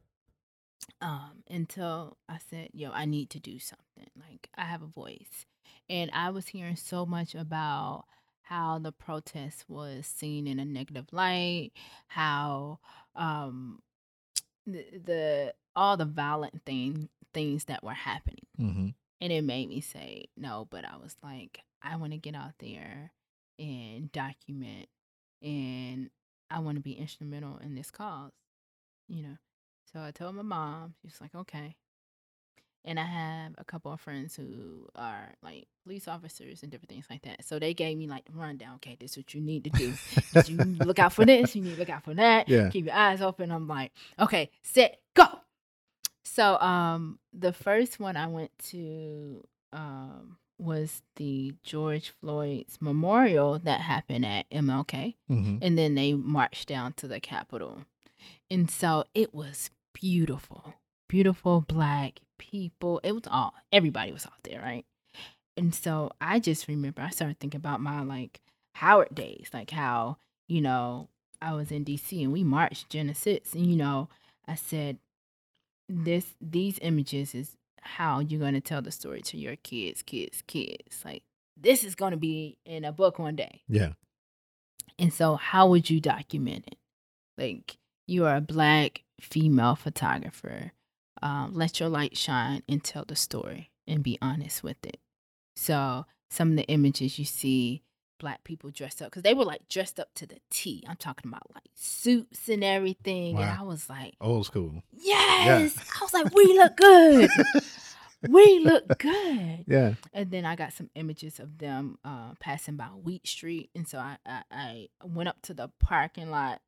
um until I said, yo, I need to do something. Like I have a voice. And I was hearing so much about how the protest was seen in a negative light, how um the, the all the violent thing things that were happening. hmm And it made me say no, but I was like, I want to get out there and document and I want to be instrumental in this cause, you know. So I told my mom, she's like, okay. And I have a couple of friends who are like police officers and different things like that. So they gave me like the rundown. Okay, this is what you need to do. you look out for this. You need to look out for that. Yeah. Keep your eyes open. I'm like, okay, set, go. So um the first one I went to um was the George Floyd's memorial that happened at MLK hmm and then they marched down to the Capitol. And so it was beautiful. Beautiful black people. It was all everybody was out there, right? And so I just remember I started thinking about my like Howard days, like how, you know, I was in DC and we marched Genesis and you know, I said this these images is how you're going to tell the story to your kids, kids, kids. Like this is going to be in a book one day. Yeah. And so, how would you document it? Like, you are a black female photographer. Um, let your light shine and tell the story and be honest with it. So, some of the images you see black people dressed up because they were like dressed up to the T. I'm talking about like suits and everything. And I was like, Old school. yes. I was like, we look good. we look good. Yeah. And then I got some images of them uh, passing by Wheat Street, and so I I, I went up to the parking lot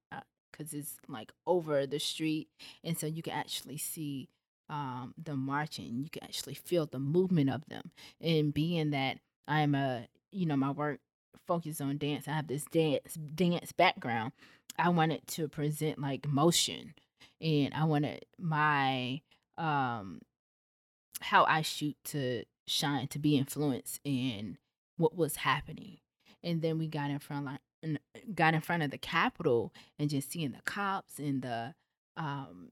because it's like over the street, and so you can actually see um, marching. You can actually feel the movement of them. And being that I'm a you know my work focuses on dance, I have this dance dance background. I wanted to present like motion, and I wanted my um how I shoot to shine to be influenced in what was happening. And then we got in front of like in- got in front of the Capitol and just seeing the cops and the um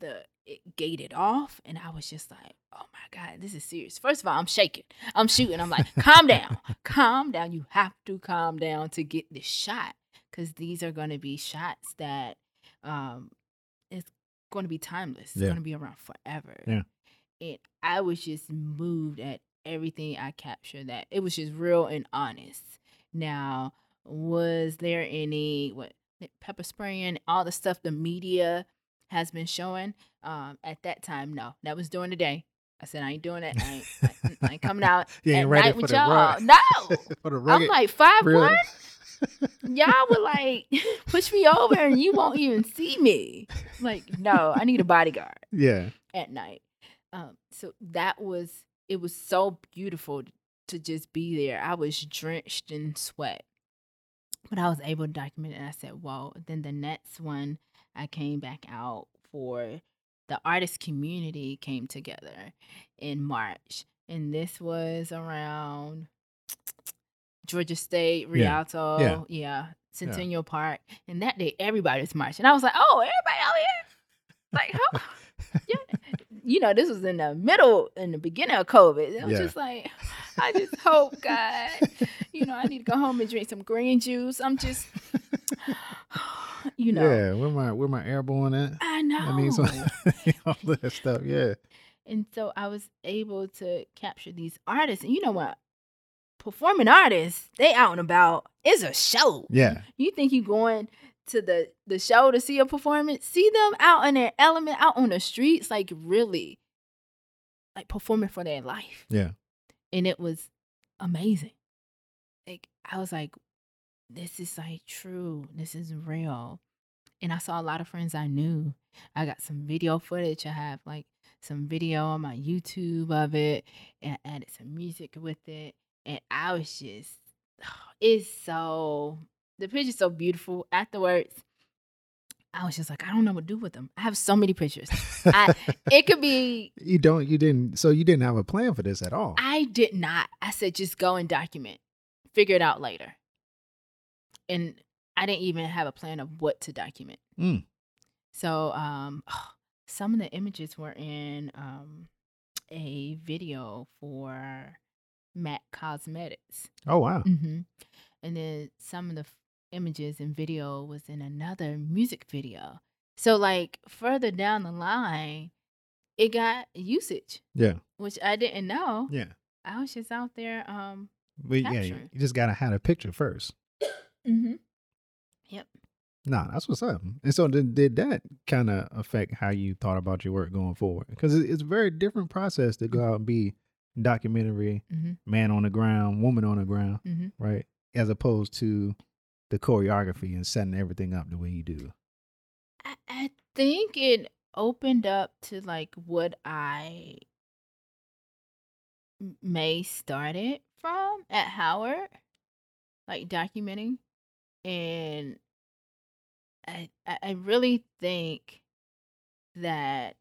the it gated off and I was just like, oh my God, this is serious. First of all, I'm shaking. I'm shooting. I'm like, calm down. calm down. You have to calm down to get this shot. Cause these are gonna be shots that um it's gonna be timeless. It's Yeah. gonna be around forever Yeah. and I was just moved at everything I captured. That it was just real and honest. Now, was there any what pepper spraying, all the stuff the media has been showing? Um, at that time, no, that was during the day. I said I ain't doing it. I ain't, I, I ain't coming out You ain't at ready night for with the y'all. rug- No, For the I'm like five real- one. Y'all would like push me over and you won't even see me. Like, no, I need a bodyguard yeah. at night. Um, so that was it was so beautiful to just be there. I was drenched in sweat. But I was able to document it and I said, well, Then the next one I came back out for the artist community came together in March. And this was around Georgia State, Rialto, Yeah. yeah, Centennial Park. And that day everybody was marching. I was like, Oh, everybody out here. Like, how yeah. You know, this was in the middle, in the beginning of COVID. I was Yeah. just like, I just hope, God, you know, I need to go home and drink some green juice. I'm just, you know, Yeah. Where my where my airborne at? I know. I mean, so, all that stuff. Yeah. and so I was able to capture these artists. And you know what? Performing artists, they out and about. It's a show. Yeah. You think you going to the the show to see a performance? See them out in their element, out on the streets, like really, like performing for their life. Yeah. And it was amazing. Like I was like, this is like true. This is real. And I saw a lot of friends I knew. I got some video footage. I have like some video on my YouTube of it and I added some music with it. And I was just, it's so, the picture's so beautiful. Afterwards, I was just like, I don't know what to do with them. I have so many pictures. I, it could be, you don't. You didn't. So you didn't have a plan for this at all. I did not. I said, just go and document, figure it out later. And I didn't even have a plan of what to document. Mm. So, um, some of the images were in um, a video for Mac Cosmetics. Oh wow. hmm And then some of the images and video was in another music video. So, like further down the line, it got usage, Yeah. which I didn't know. Yeah. I was just out there. Um. But yeah, you, just gotta have a picture first. Mm-hmm. Yep. Nah, that's what's up. And so did, did that kind of affect how you thought about your work going forward? Because it's a very different process to go out and be documentary, Mm-hmm. man on the ground, woman on the ground, Mm-hmm. right? As opposed to the choreography and setting everything up the way you do. I, I think it opened up to like what I may started from at Howard, like documenting, and I I really think that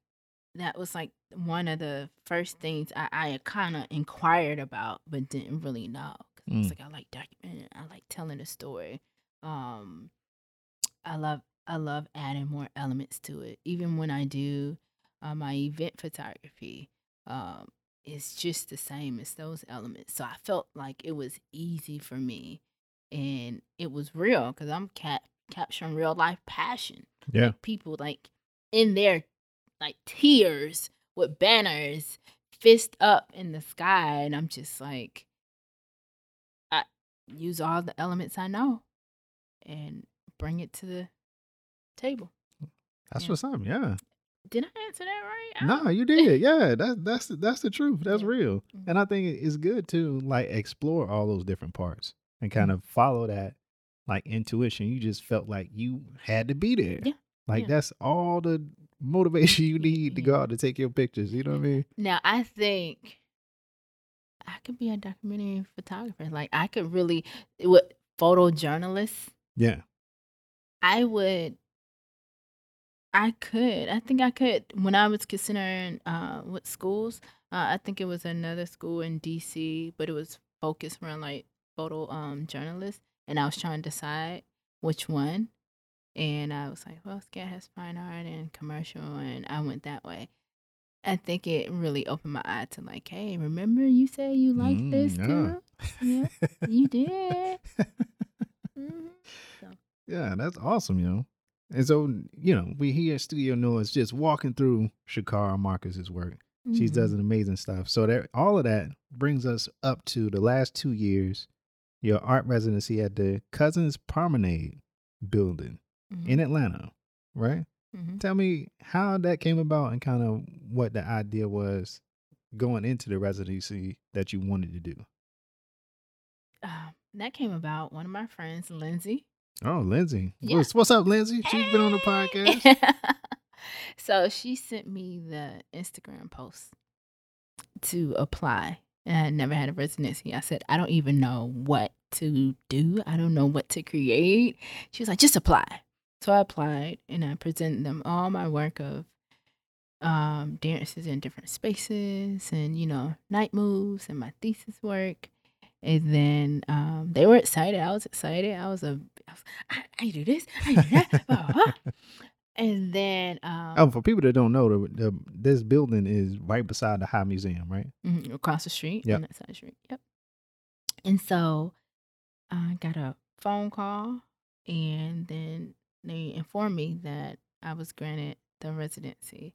that was like one of the first things I, I kind of inquired about, but didn't really know. 'Cause I was Mm. like, I like documenting, I like telling a story. Um, I love I love adding more elements to it. Even when I do uh, my event photography, um, it's just the same as those elements. So I felt like it was easy for me, and it was real because I'm cap- capturing real life passion. Yeah. Like people like in their like tears with banners, fist up in the sky, and I'm just like, I use all the elements I know and bring it to the table. That's Yeah. what's up. Yeah. Did I answer that right? No, don't- you did. Yeah, that's that's that's the truth. That's Yeah. real. Mhm. And I think it's good to like explore all those different parts and kind of follow that like intuition. You just felt like you had to be there. Yeah, Like yeah. that's all the motivation you need to go out to take your pictures. You know what I mean? Now I think I could be a documentary photographer. Like I could really with photojournalists. Yeah. I would I could. I think I could when I was considering uh what schools. Uh, I think it was another school in DC, but it was focused around like photo um journalists and I was trying to decide which one. And I was like, well, SCAD has fine art and commercial and I went that way. I think it really opened my eye to like, hey, remember you said you liked this Mm, too? Yeah, you did. hmm Yeah, that's awesome, you know. And so, you know, we here at Studio Noise just walking through Shakara Marcus's work. She Mm-hmm. does an amazing stuff. So that all of that brings us up to the last two years, your art residency at the Cousins Promenade building Mm-hmm. in Atlanta, right? hmm Tell me how that came about and kind of what the idea was going into the residency that you wanted to do. Um, that came about one of my friends, Lindsay. Oh, Lindsay. Yeah. What's, what's up, Lindsay? She's been on the podcast. So she sent me the Instagram post to apply. And I never had a residency. I said, I don't even know what to do. I don't know what to create. She was like, just apply. So I applied and I presented them all my work of um, dances in different spaces and, you know, night moves and my thesis work. And then um, they were excited. I was excited. I was a, I, was, I, I do this, I do that. And then um, Oh, for people that don't know, the, the this building is right beside the High Museum, right? Mhm, across the street. Yep. On that side of the street. Yep. And so I got a phone call, and then they informed me that I was granted the residency.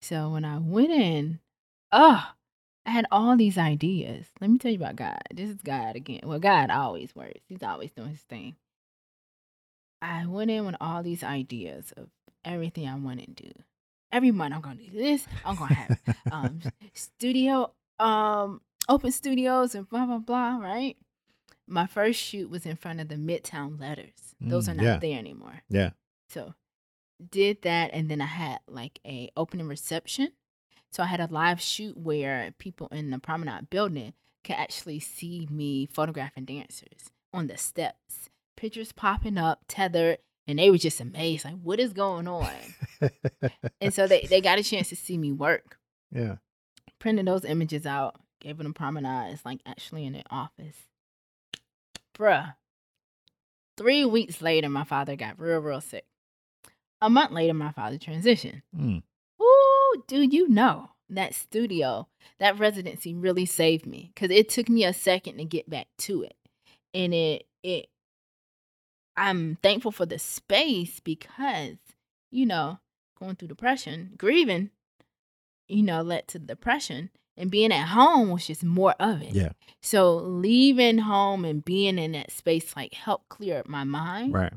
So when I went in, oh, I had all these ideas. Let me tell you about God. This is God again. Well, God always works. He's always doing his thing. I went in with all these ideas of everything I wanted to do. Every month I'm gonna do this. I'm gonna have um studio um open studios and blah blah blah right my first shoot was in front of the midtown letters those Mm, are not yeah. there anymore Yeah. so did that and then i had like a opening reception so i had a live shoot where people in the promenade building could actually see me photographing dancers on the steps pictures popping up tethered and they were just amazed like what is going on and so they, they got a chance to see me work yeah. printed those images out, gave them promenade. It's like actually in the office. Bruh. Three weeks later, my father got real, real sick. A month later, my father transitioned. Mm. Do you know that studio, that residency really saved me? Because it took me a second to get back to it. And it, it, I'm thankful for the space because, you know, going through depression, grieving, you know, led to depression. And being at home was just more of it. Yeah. So leaving home and being in that space like helped clear up my mind Right.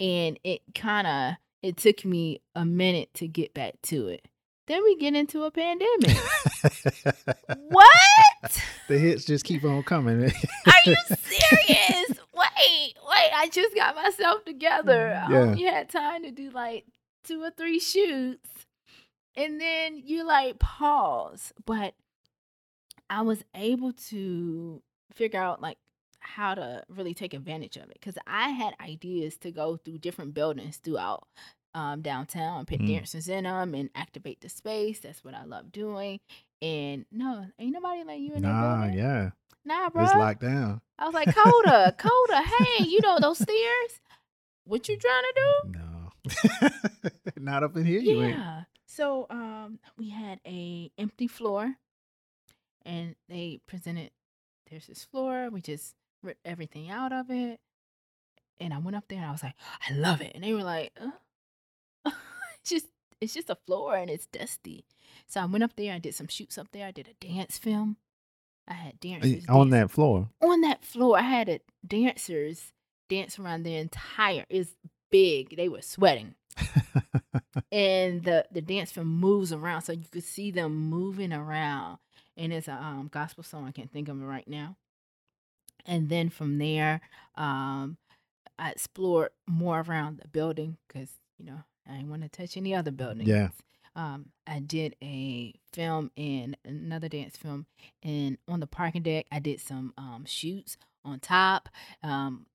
and it kind of it took me a minute to get back to it then we get into a pandemic what the hits just keep on coming. are you serious wait wait i just got myself together mm, i Yeah. only had time to do like two or three shoots and then you like pause but i was able to figure out like how to really take advantage of it because I had ideas to go through different buildings throughout um, downtown and put Mm. dancers in them and activate the space. That's what I love doing. And no, ain't nobody like you in that nah, building. yeah. Nah, bro. It's locked down. I was like, Coda, Coda, hey, you know those stairs? What you trying to do? No. Not up in here, you ain't. Yeah. So um we had a empty floor and they presented there's this floor, we just ripped everything out of it. And I went up there and I was like, I love it. And they were like, uh? it's just it's just a floor and it's dusty. So I went up there, I did some shoots up there, I did a dance film. I had dancers on dance- that floor. on that floor. I had a dancers dance around the entire. It's big. They were sweating, and the the dance film moves around, so you could see them moving around. And it's a um, gospel song. I can't think of it right now. And then from there, um, I explored more around the building because you know I didn't want to touch any other buildings. Yeah. Um, I did a film in another dance film, and on the parking deck, I did some um, shoots on top. Um,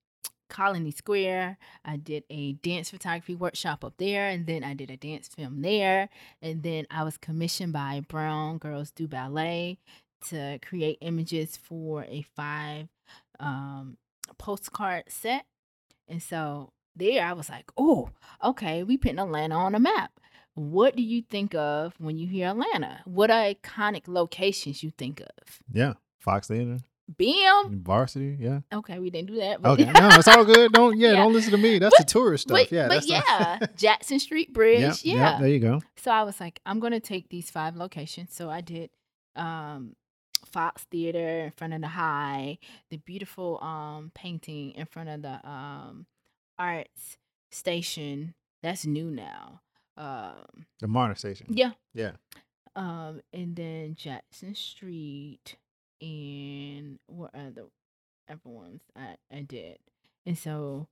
Colony Square. I did a dance photography workshop up there, and then I did a dance film there. And then I was commissioned by Brown Girls Do Ballet to create images for a five um, postcard set. And so there I was like, oh, okay, we putting Atlanta on a map. What do you think of when you hear Atlanta? What are iconic locations you think of? Yeah. Fox Theater, BM. Varsity. Yeah. Okay, we didn't do that. But Okay. No, it's all good. Don't. Yeah. Yeah. Don't listen to me. That's the tourist stuff. But, yeah. but not- yeah, Jackson Street Bridge. Yep, yeah. yep, there you go. So I was like, I'm gonna take these five locations. So I did um Fox Theater in front of the high, the beautiful um painting in front of the um arts station. That's new now. Um The MARTA Station. yeah. Yeah. Um and then Jackson Street and what other other ones I, I did. And so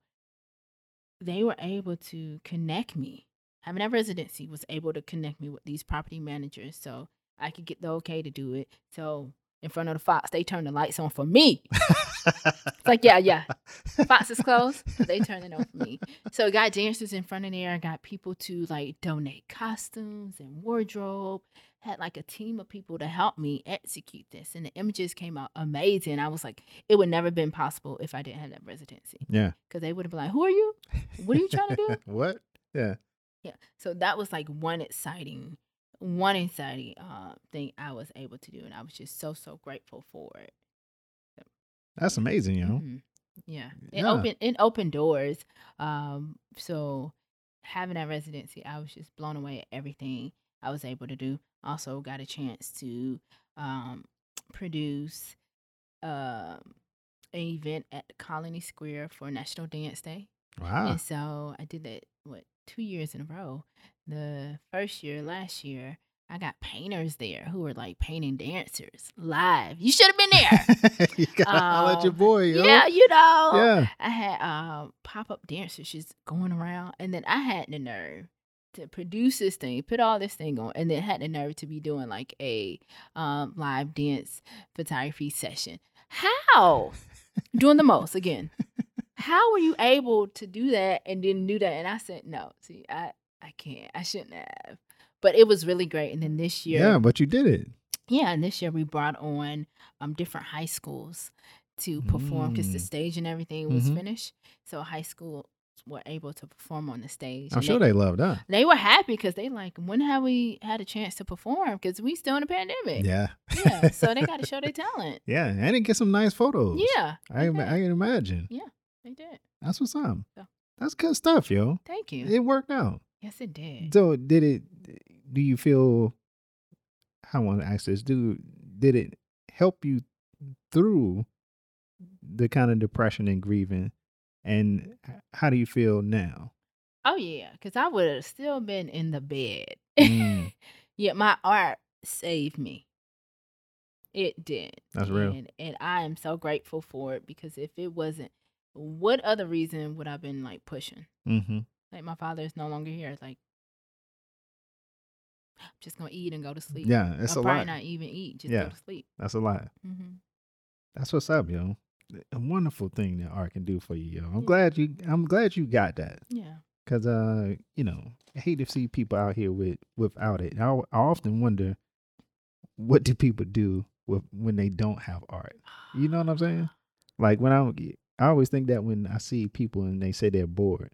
they were able to connect me. Having that residency was able to connect me with these property managers so I could get the okay to do it. So in front of the Fox, they turned the lights on for me. It's like, yeah, yeah. Fox is closed, but they turned it on for me. So I got dancers in front of there. I got people to like donate costumes and wardrobe. Had like a team of people to help me execute this. And the images came out amazing. I was like, it would never been possible if I didn't have that residency. Yeah. Because they would have been like, Who are you? What are you trying to do? what? Yeah. Yeah. So that was like one exciting, one exciting uh, thing I was able to do. And I was just so, so grateful for it. That's amazing, you know. Mhm. Yeah. It Yeah. opened it opened doors. Um so having that residency, I was just blown away at everything I was able to do. Also got a chance to um produce um an event at the Colony Square for National Dance Day. Wow. And so I did that what two years in a row. The first year, last year, I got painters there who were like painting dancers live. You should have been there. you gotta holler at your Um, boy, yo. Yeah, you know. Yeah. I had um pop up dancers just going around, and then I had the nerve to produce this thing, put all this thing on, and then had the nerve to be doing like a um live dance photography session. How? doing the most again. How were you able to do that and then do that? And I said, no. See, I I can't. I shouldn't have. But it was really great. And then this year, Yeah, but you did it. yeah, and this year we brought on um different high schools to perform because the Mm. stage and everything was Mhm. finished. So high school were able to perform on the stage. I'm and sure they loved that. they were happy because they like when have we had a chance to perform because we still in a pandemic. Yeah. Yeah, so they got to show their talent. Yeah, and it get some nice photos. Yeah, I, they I can imagine. Yeah, they did. That's what's up. So- That's good stuff, yo. Thank you. It worked out. Yes, it did. So did it? Do you feel? I want to ask this. Do did it help you through the kind of depression and grieving? And how do you feel now? Oh yeah, because I would have still been in the bed. Mm. yeah, my art saved me. It did. That's real. And, and I am so grateful for it because if it wasn't, what other reason would I have been like pushing? Mm-hmm. Like my father is no longer here. It's like I'm just gonna eat and go to sleep. Yeah, it's I'll a lot. not even eat. Just Yeah. go to sleep. That's a lot. hmm That's what's up, yo. A wonderful thing that art can do for you, yo. I'm Yeah. glad you. I'm glad you got that. Yeah. Cause uh, you know, I hate to see people out here with without it. I, I often wonder, what do people do with when they don't have art? You know what I'm saying? Like when I, I always think that when I see people and they say they're bored.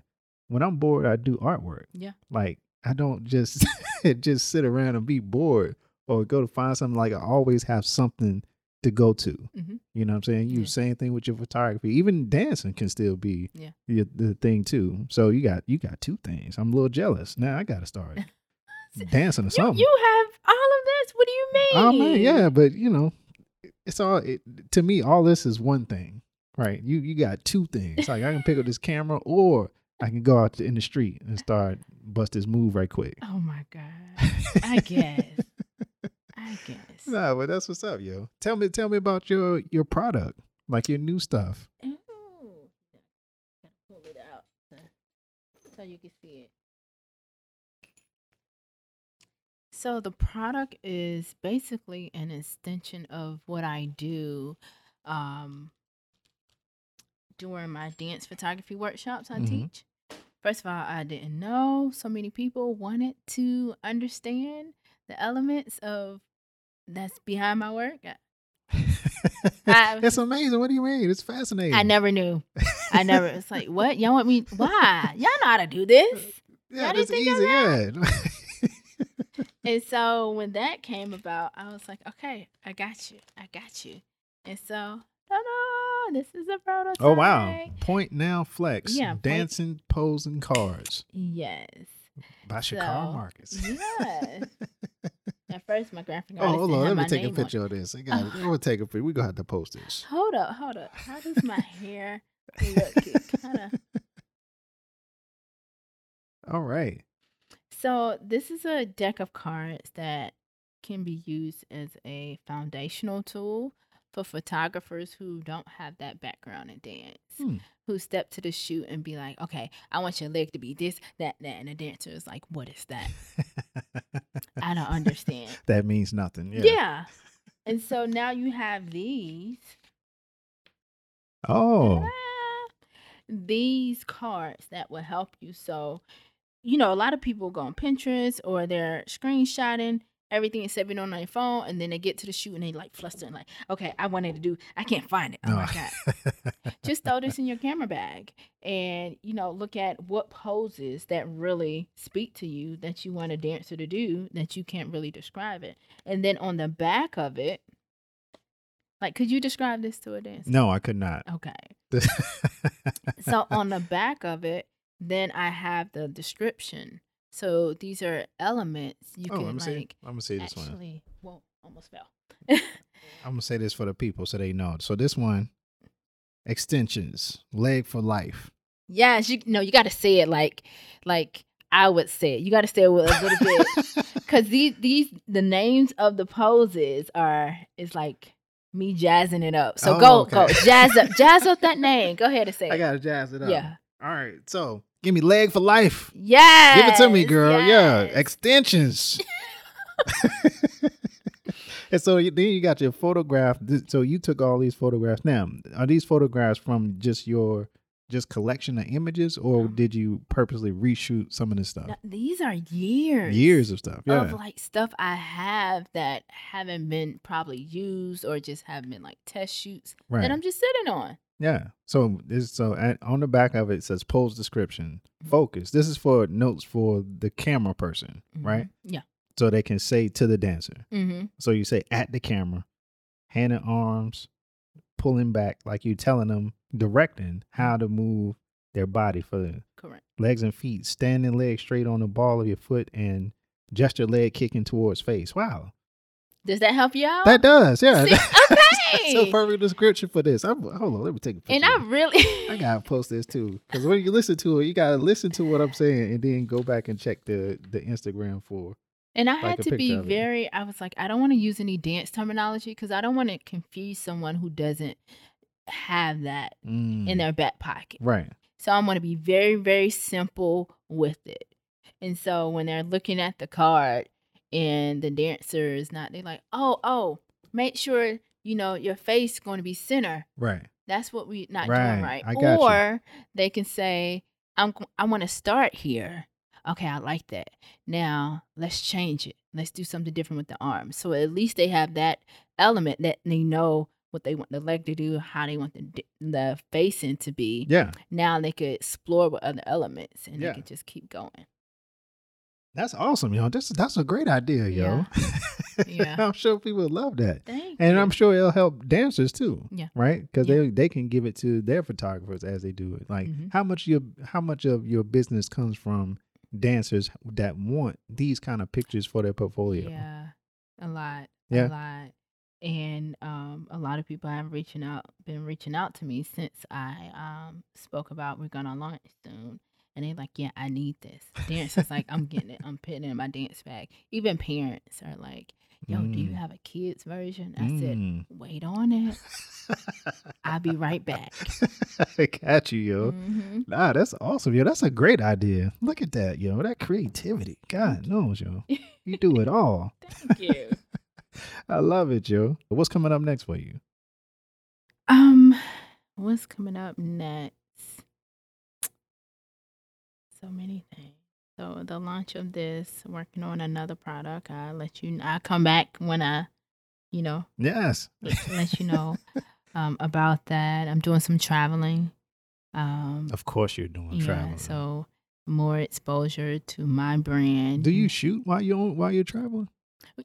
When I'm bored, I do artwork. Yeah. Like I don't just just sit around and be bored or go to find something. Like I always have something to go to. Mhm. You know what I'm saying? You Yeah. same thing with your photography. Even dancing can still be Yeah. the, the thing too. So you got you got two things. I'm a little jealous. Now I got to start dancing or You, something. you have all of this. What do you mean? oh man, yeah, but you know, it's all it, to me. All this is one thing, right? You you got two things. Like I can pick up this camera, or I can go out in the street and start bust this move right quick. Oh my god. I guess. I guess. No, but that's what's up, yo. Tell me, tell me about your your product, like your new stuff. Ooh. Pull it out so- so you can see it. So the product is basically an extension of what I do um, during my dance photography workshops I Mhm. teach. First of all, I didn't know so many people wanted to understand the elements of that's behind my work. I- it's amazing. What do you mean? It's fascinating. I never knew. I never. It's like, what? Y'all want me? Why? Y'all know how to do this. Yeah, Y'all that's easy. Yeah. And so when that came about, I was like, okay, I got you. I got you. And so, ta-da! This is a prototype. oh wow! Point now, flex. Yeah, point- dancing, posing cards Yes. by Shakar So, Marcus. Yes. At first, my graphic Oh, artist hold didn't on. Let me take a name on picture of this. I got. Oh. I'm gonna take a picture. We're gonna have to post this. Hold up, hold up. How does my hair look? It kind of. All right. So this is a deck of cards that can be used as a foundational tool for photographers who don't have that background in dance, Hmm. who step to the shoot and be like, "Okay, I want your leg to be this, that, that," and the dancer is like, "What is that? I don't understand." that means nothing. Yeah. yeah. And so now you have these. Oh. Ah, these cards that will help you. So, you know, a lot of people go on Pinterest or they're screenshotting everything and saving on their phone, and then they get to the shoot and they like fluster and like, okay, I wanted to do, I can't find it. Oh my god! Just throw this in your camera bag, and you know, look at what poses that really speak to you that you want a dancer to do that you can't really describe it, and then on the back of it. Like, could you describe this to a dancer? no, I could not. Okay so on the back of it, then I have the description. So these are elements you oh, can see. like I'm gonna say this one. actually. Whoa, almost fell. I'm gonna say this for the people so they know. So this one, extensions, leg for life. yes, you no, you got to say it like like I would say it. You got to say it with a little bit because these these the names of the poses are is like me jazzing it up. So Oh, go okay. go jazz up jazz up that name. Go ahead and say it. I it. gotta jazz it up. Yeah. All right. So give me leg for life. Yeah. Give it to me, girl. Yeah. Extensions. and so you- then you got your photograph. So you took all these photographs. Now, are these photographs from just your just collection of images, or No. did you purposely reshoot some of this stuff? Now, these are years. Years of stuff. Yeah. of like stuff I have that haven't been probably used or just haven't been like test shoots right. that I'm just sitting on. Yeah. So this so at, on the back of it, says pose description, focus. This is for notes for the camera person, Mhm. right? Yeah. So they can say to the dancer. Mm-hmm. So you say at the camera, hand and arms, pulling back, like you're telling them, directing how to move their body for the Correct. legs and feet, standing leg straight on the ball of your foot and gesture leg kicking towards face. Wow. Does that help you out? That does, yeah. See? That's so Okay. perfect description for this. I'm, hold on, let me take a picture. and I really I gotta post this too, because when you listen to it, you gotta listen to what I'm saying and then go back and check the the Instagram for. and I like had to be picture of it. very I was like I don't want to use any dance terminology because I don't want to confuse someone who doesn't have that Mm, in their back pocket. right. So I'm going to be very, very simple with it. And so when they're looking at the card and the dancer is not, they're like, oh, oh, make sure, you know, your face going to be center. Right. That's what we not Right, doing right. I got you. or they can say, I'm, I want to start here. Okay, I like that. Now let's change it. Let's do something different with the arm. So at least they have that element that they know what they want the leg to do, how they want the the facing to be Yeah. now they could explore with other elements and Yeah. they could just keep going. That's awesome, yo. That's that's a great idea, yo. Yeah. I'm sure people would love that. Thank And you. I'm sure it'll help dancers too. Yeah. Right? Because Yeah. they they can give it to their photographers as they do it. Like Mhm. how much your how much of your business comes from dancers that want these kind of pictures for their portfolio. Yeah, a lot. Yeah. A lot. and um, a lot of people have reaching out, been reaching out to me since I um, spoke about we're gonna launch soon, and they're like, "Yeah, I need this." Dance is like, "I'm getting it. I'm putting it in my dance bag." Even parents are like, "Yo, do you Mm. have a kids version?" I said, Mm. "Wait on it. I'll be right back." I got you, yo. hmm Nah, that's awesome, yo. That's a great idea. Look at that, yo. That creativity. God knows, yo. You do it all. Thank you. I love it, yo. What's coming up next for you? Um, what's coming up next? So many things. So the launch of this, working on another product. I'll let you. I'll come back when I, you know, Yes. let, let you know um, about that. I'm doing some traveling. Um, Of course you're doing yeah. traveling. So more exposure to my brand. do you shoot while you're on, while you're traveling?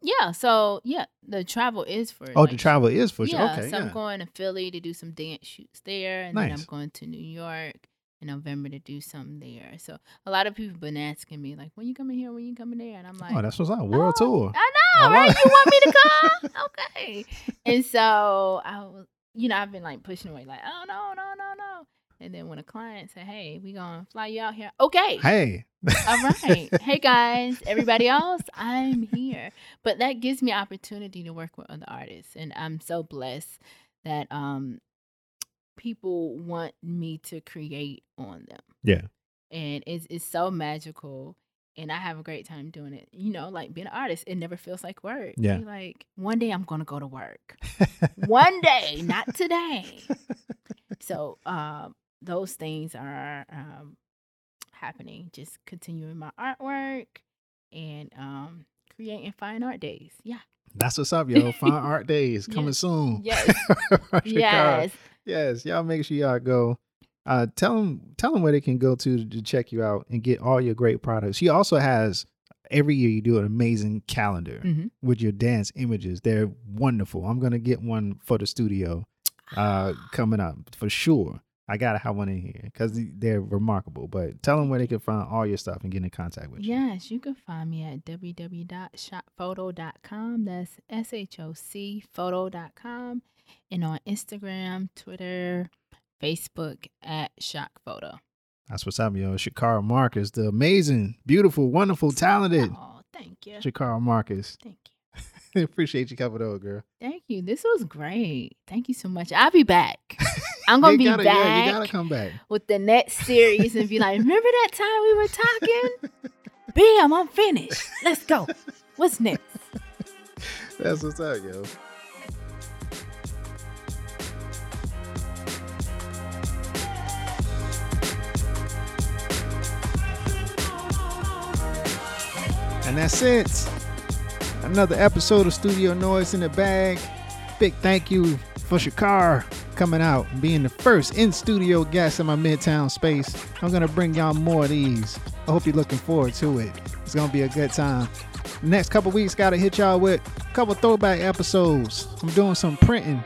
Yeah. So yeah, the travel is for. Oh, the travel is for sure. Okay, so yeah. I'm going to Philly to do some dance shoots there, and then I'm going to New York in November to do something there. So a lot of people been asking me like, "When you coming here? When you coming there?" And I'm like, oh, that's what's up. World "Oh, tour. I know, I right? You want me to come? okay. And so I was, you know, I've been like pushing away, like, "Oh no, no, no, no." And then when a client said, "Hey, we gonna fly you out here," okay, Hey. all right. hey guys, everybody else, I'm here. But that gives me opportunity to work with other artists and I'm so blessed that um people want me to create on them. Yeah. And it's it's so magical and I have a great time doing it. You know, like being an artist, it never feels like work. Yeah. You're like one day I'm gonna go to work. one day, not today. So um, those things are um, happening. Just continuing my artwork and um, creating fine art days. Yeah. That's what's up, yo. Fine Art Days coming Yes. soon. Yes. Yes. Yes, y'all make sure y'all go. Uh, tell them, tell them where they can go to to check you out and get all your great products. She also has every year you do an amazing calendar hmm with your dance images. They're wonderful. I'm gonna get one for the studio uh, coming up for sure. I gotta have one in here because they're remarkable. But tell them where they can find all your stuff and get in contact with you. Yes, you can find me at www.shockphoto.com. That's S H O C photo.com. And on Instagram, Twitter, Facebook at Shock Photo. That's what's up, yo. Shakara Marcus, the amazing, beautiful, wonderful, talented Oh, thank you. Shakara Marcus. Thank you. Appreciate you coming over, girl. Thank you. This was great. Thank you so much. I'll be back. I'm gonna be gotta- back Yeah, you gotta come back. with the next series and be like, remember that time we were talking? Bam, I'm finished. Let's go. What's next? That's what's up, yo. And that's it. Another episode of Studio Noise in the bag. Big thank you for Shakar coming out being the first in studio guest in my Midtown space. I'm going to bring y'all more of these. I hope you're looking forward to it. It's going to be a good time. Next couple weeks, got to hit y'all with a couple throwback episodes. I'm doing some printing,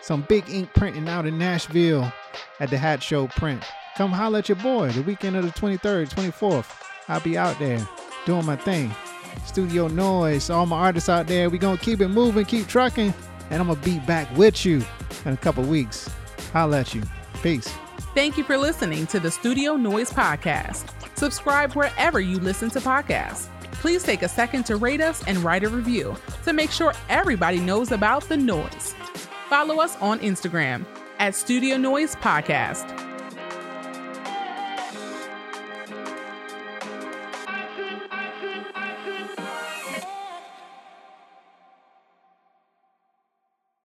some big ink printing out in Nashville at the Hatch Show Print. Come holler at your boy the weekend of the 23rd, 24th. I'll be out there doing my thing. Studio Noise, all my artists out there, we gonna keep it moving, keep trucking, and I'm gonna be back with you in a couple weeks. Holla at you. Peace. Thank you for listening to the Studio Noise Podcast. Subscribe wherever you listen to podcasts. Please take a second to rate us and write a review to make sure everybody knows about the noise. Follow us on Instagram at Studio Noise Podcast.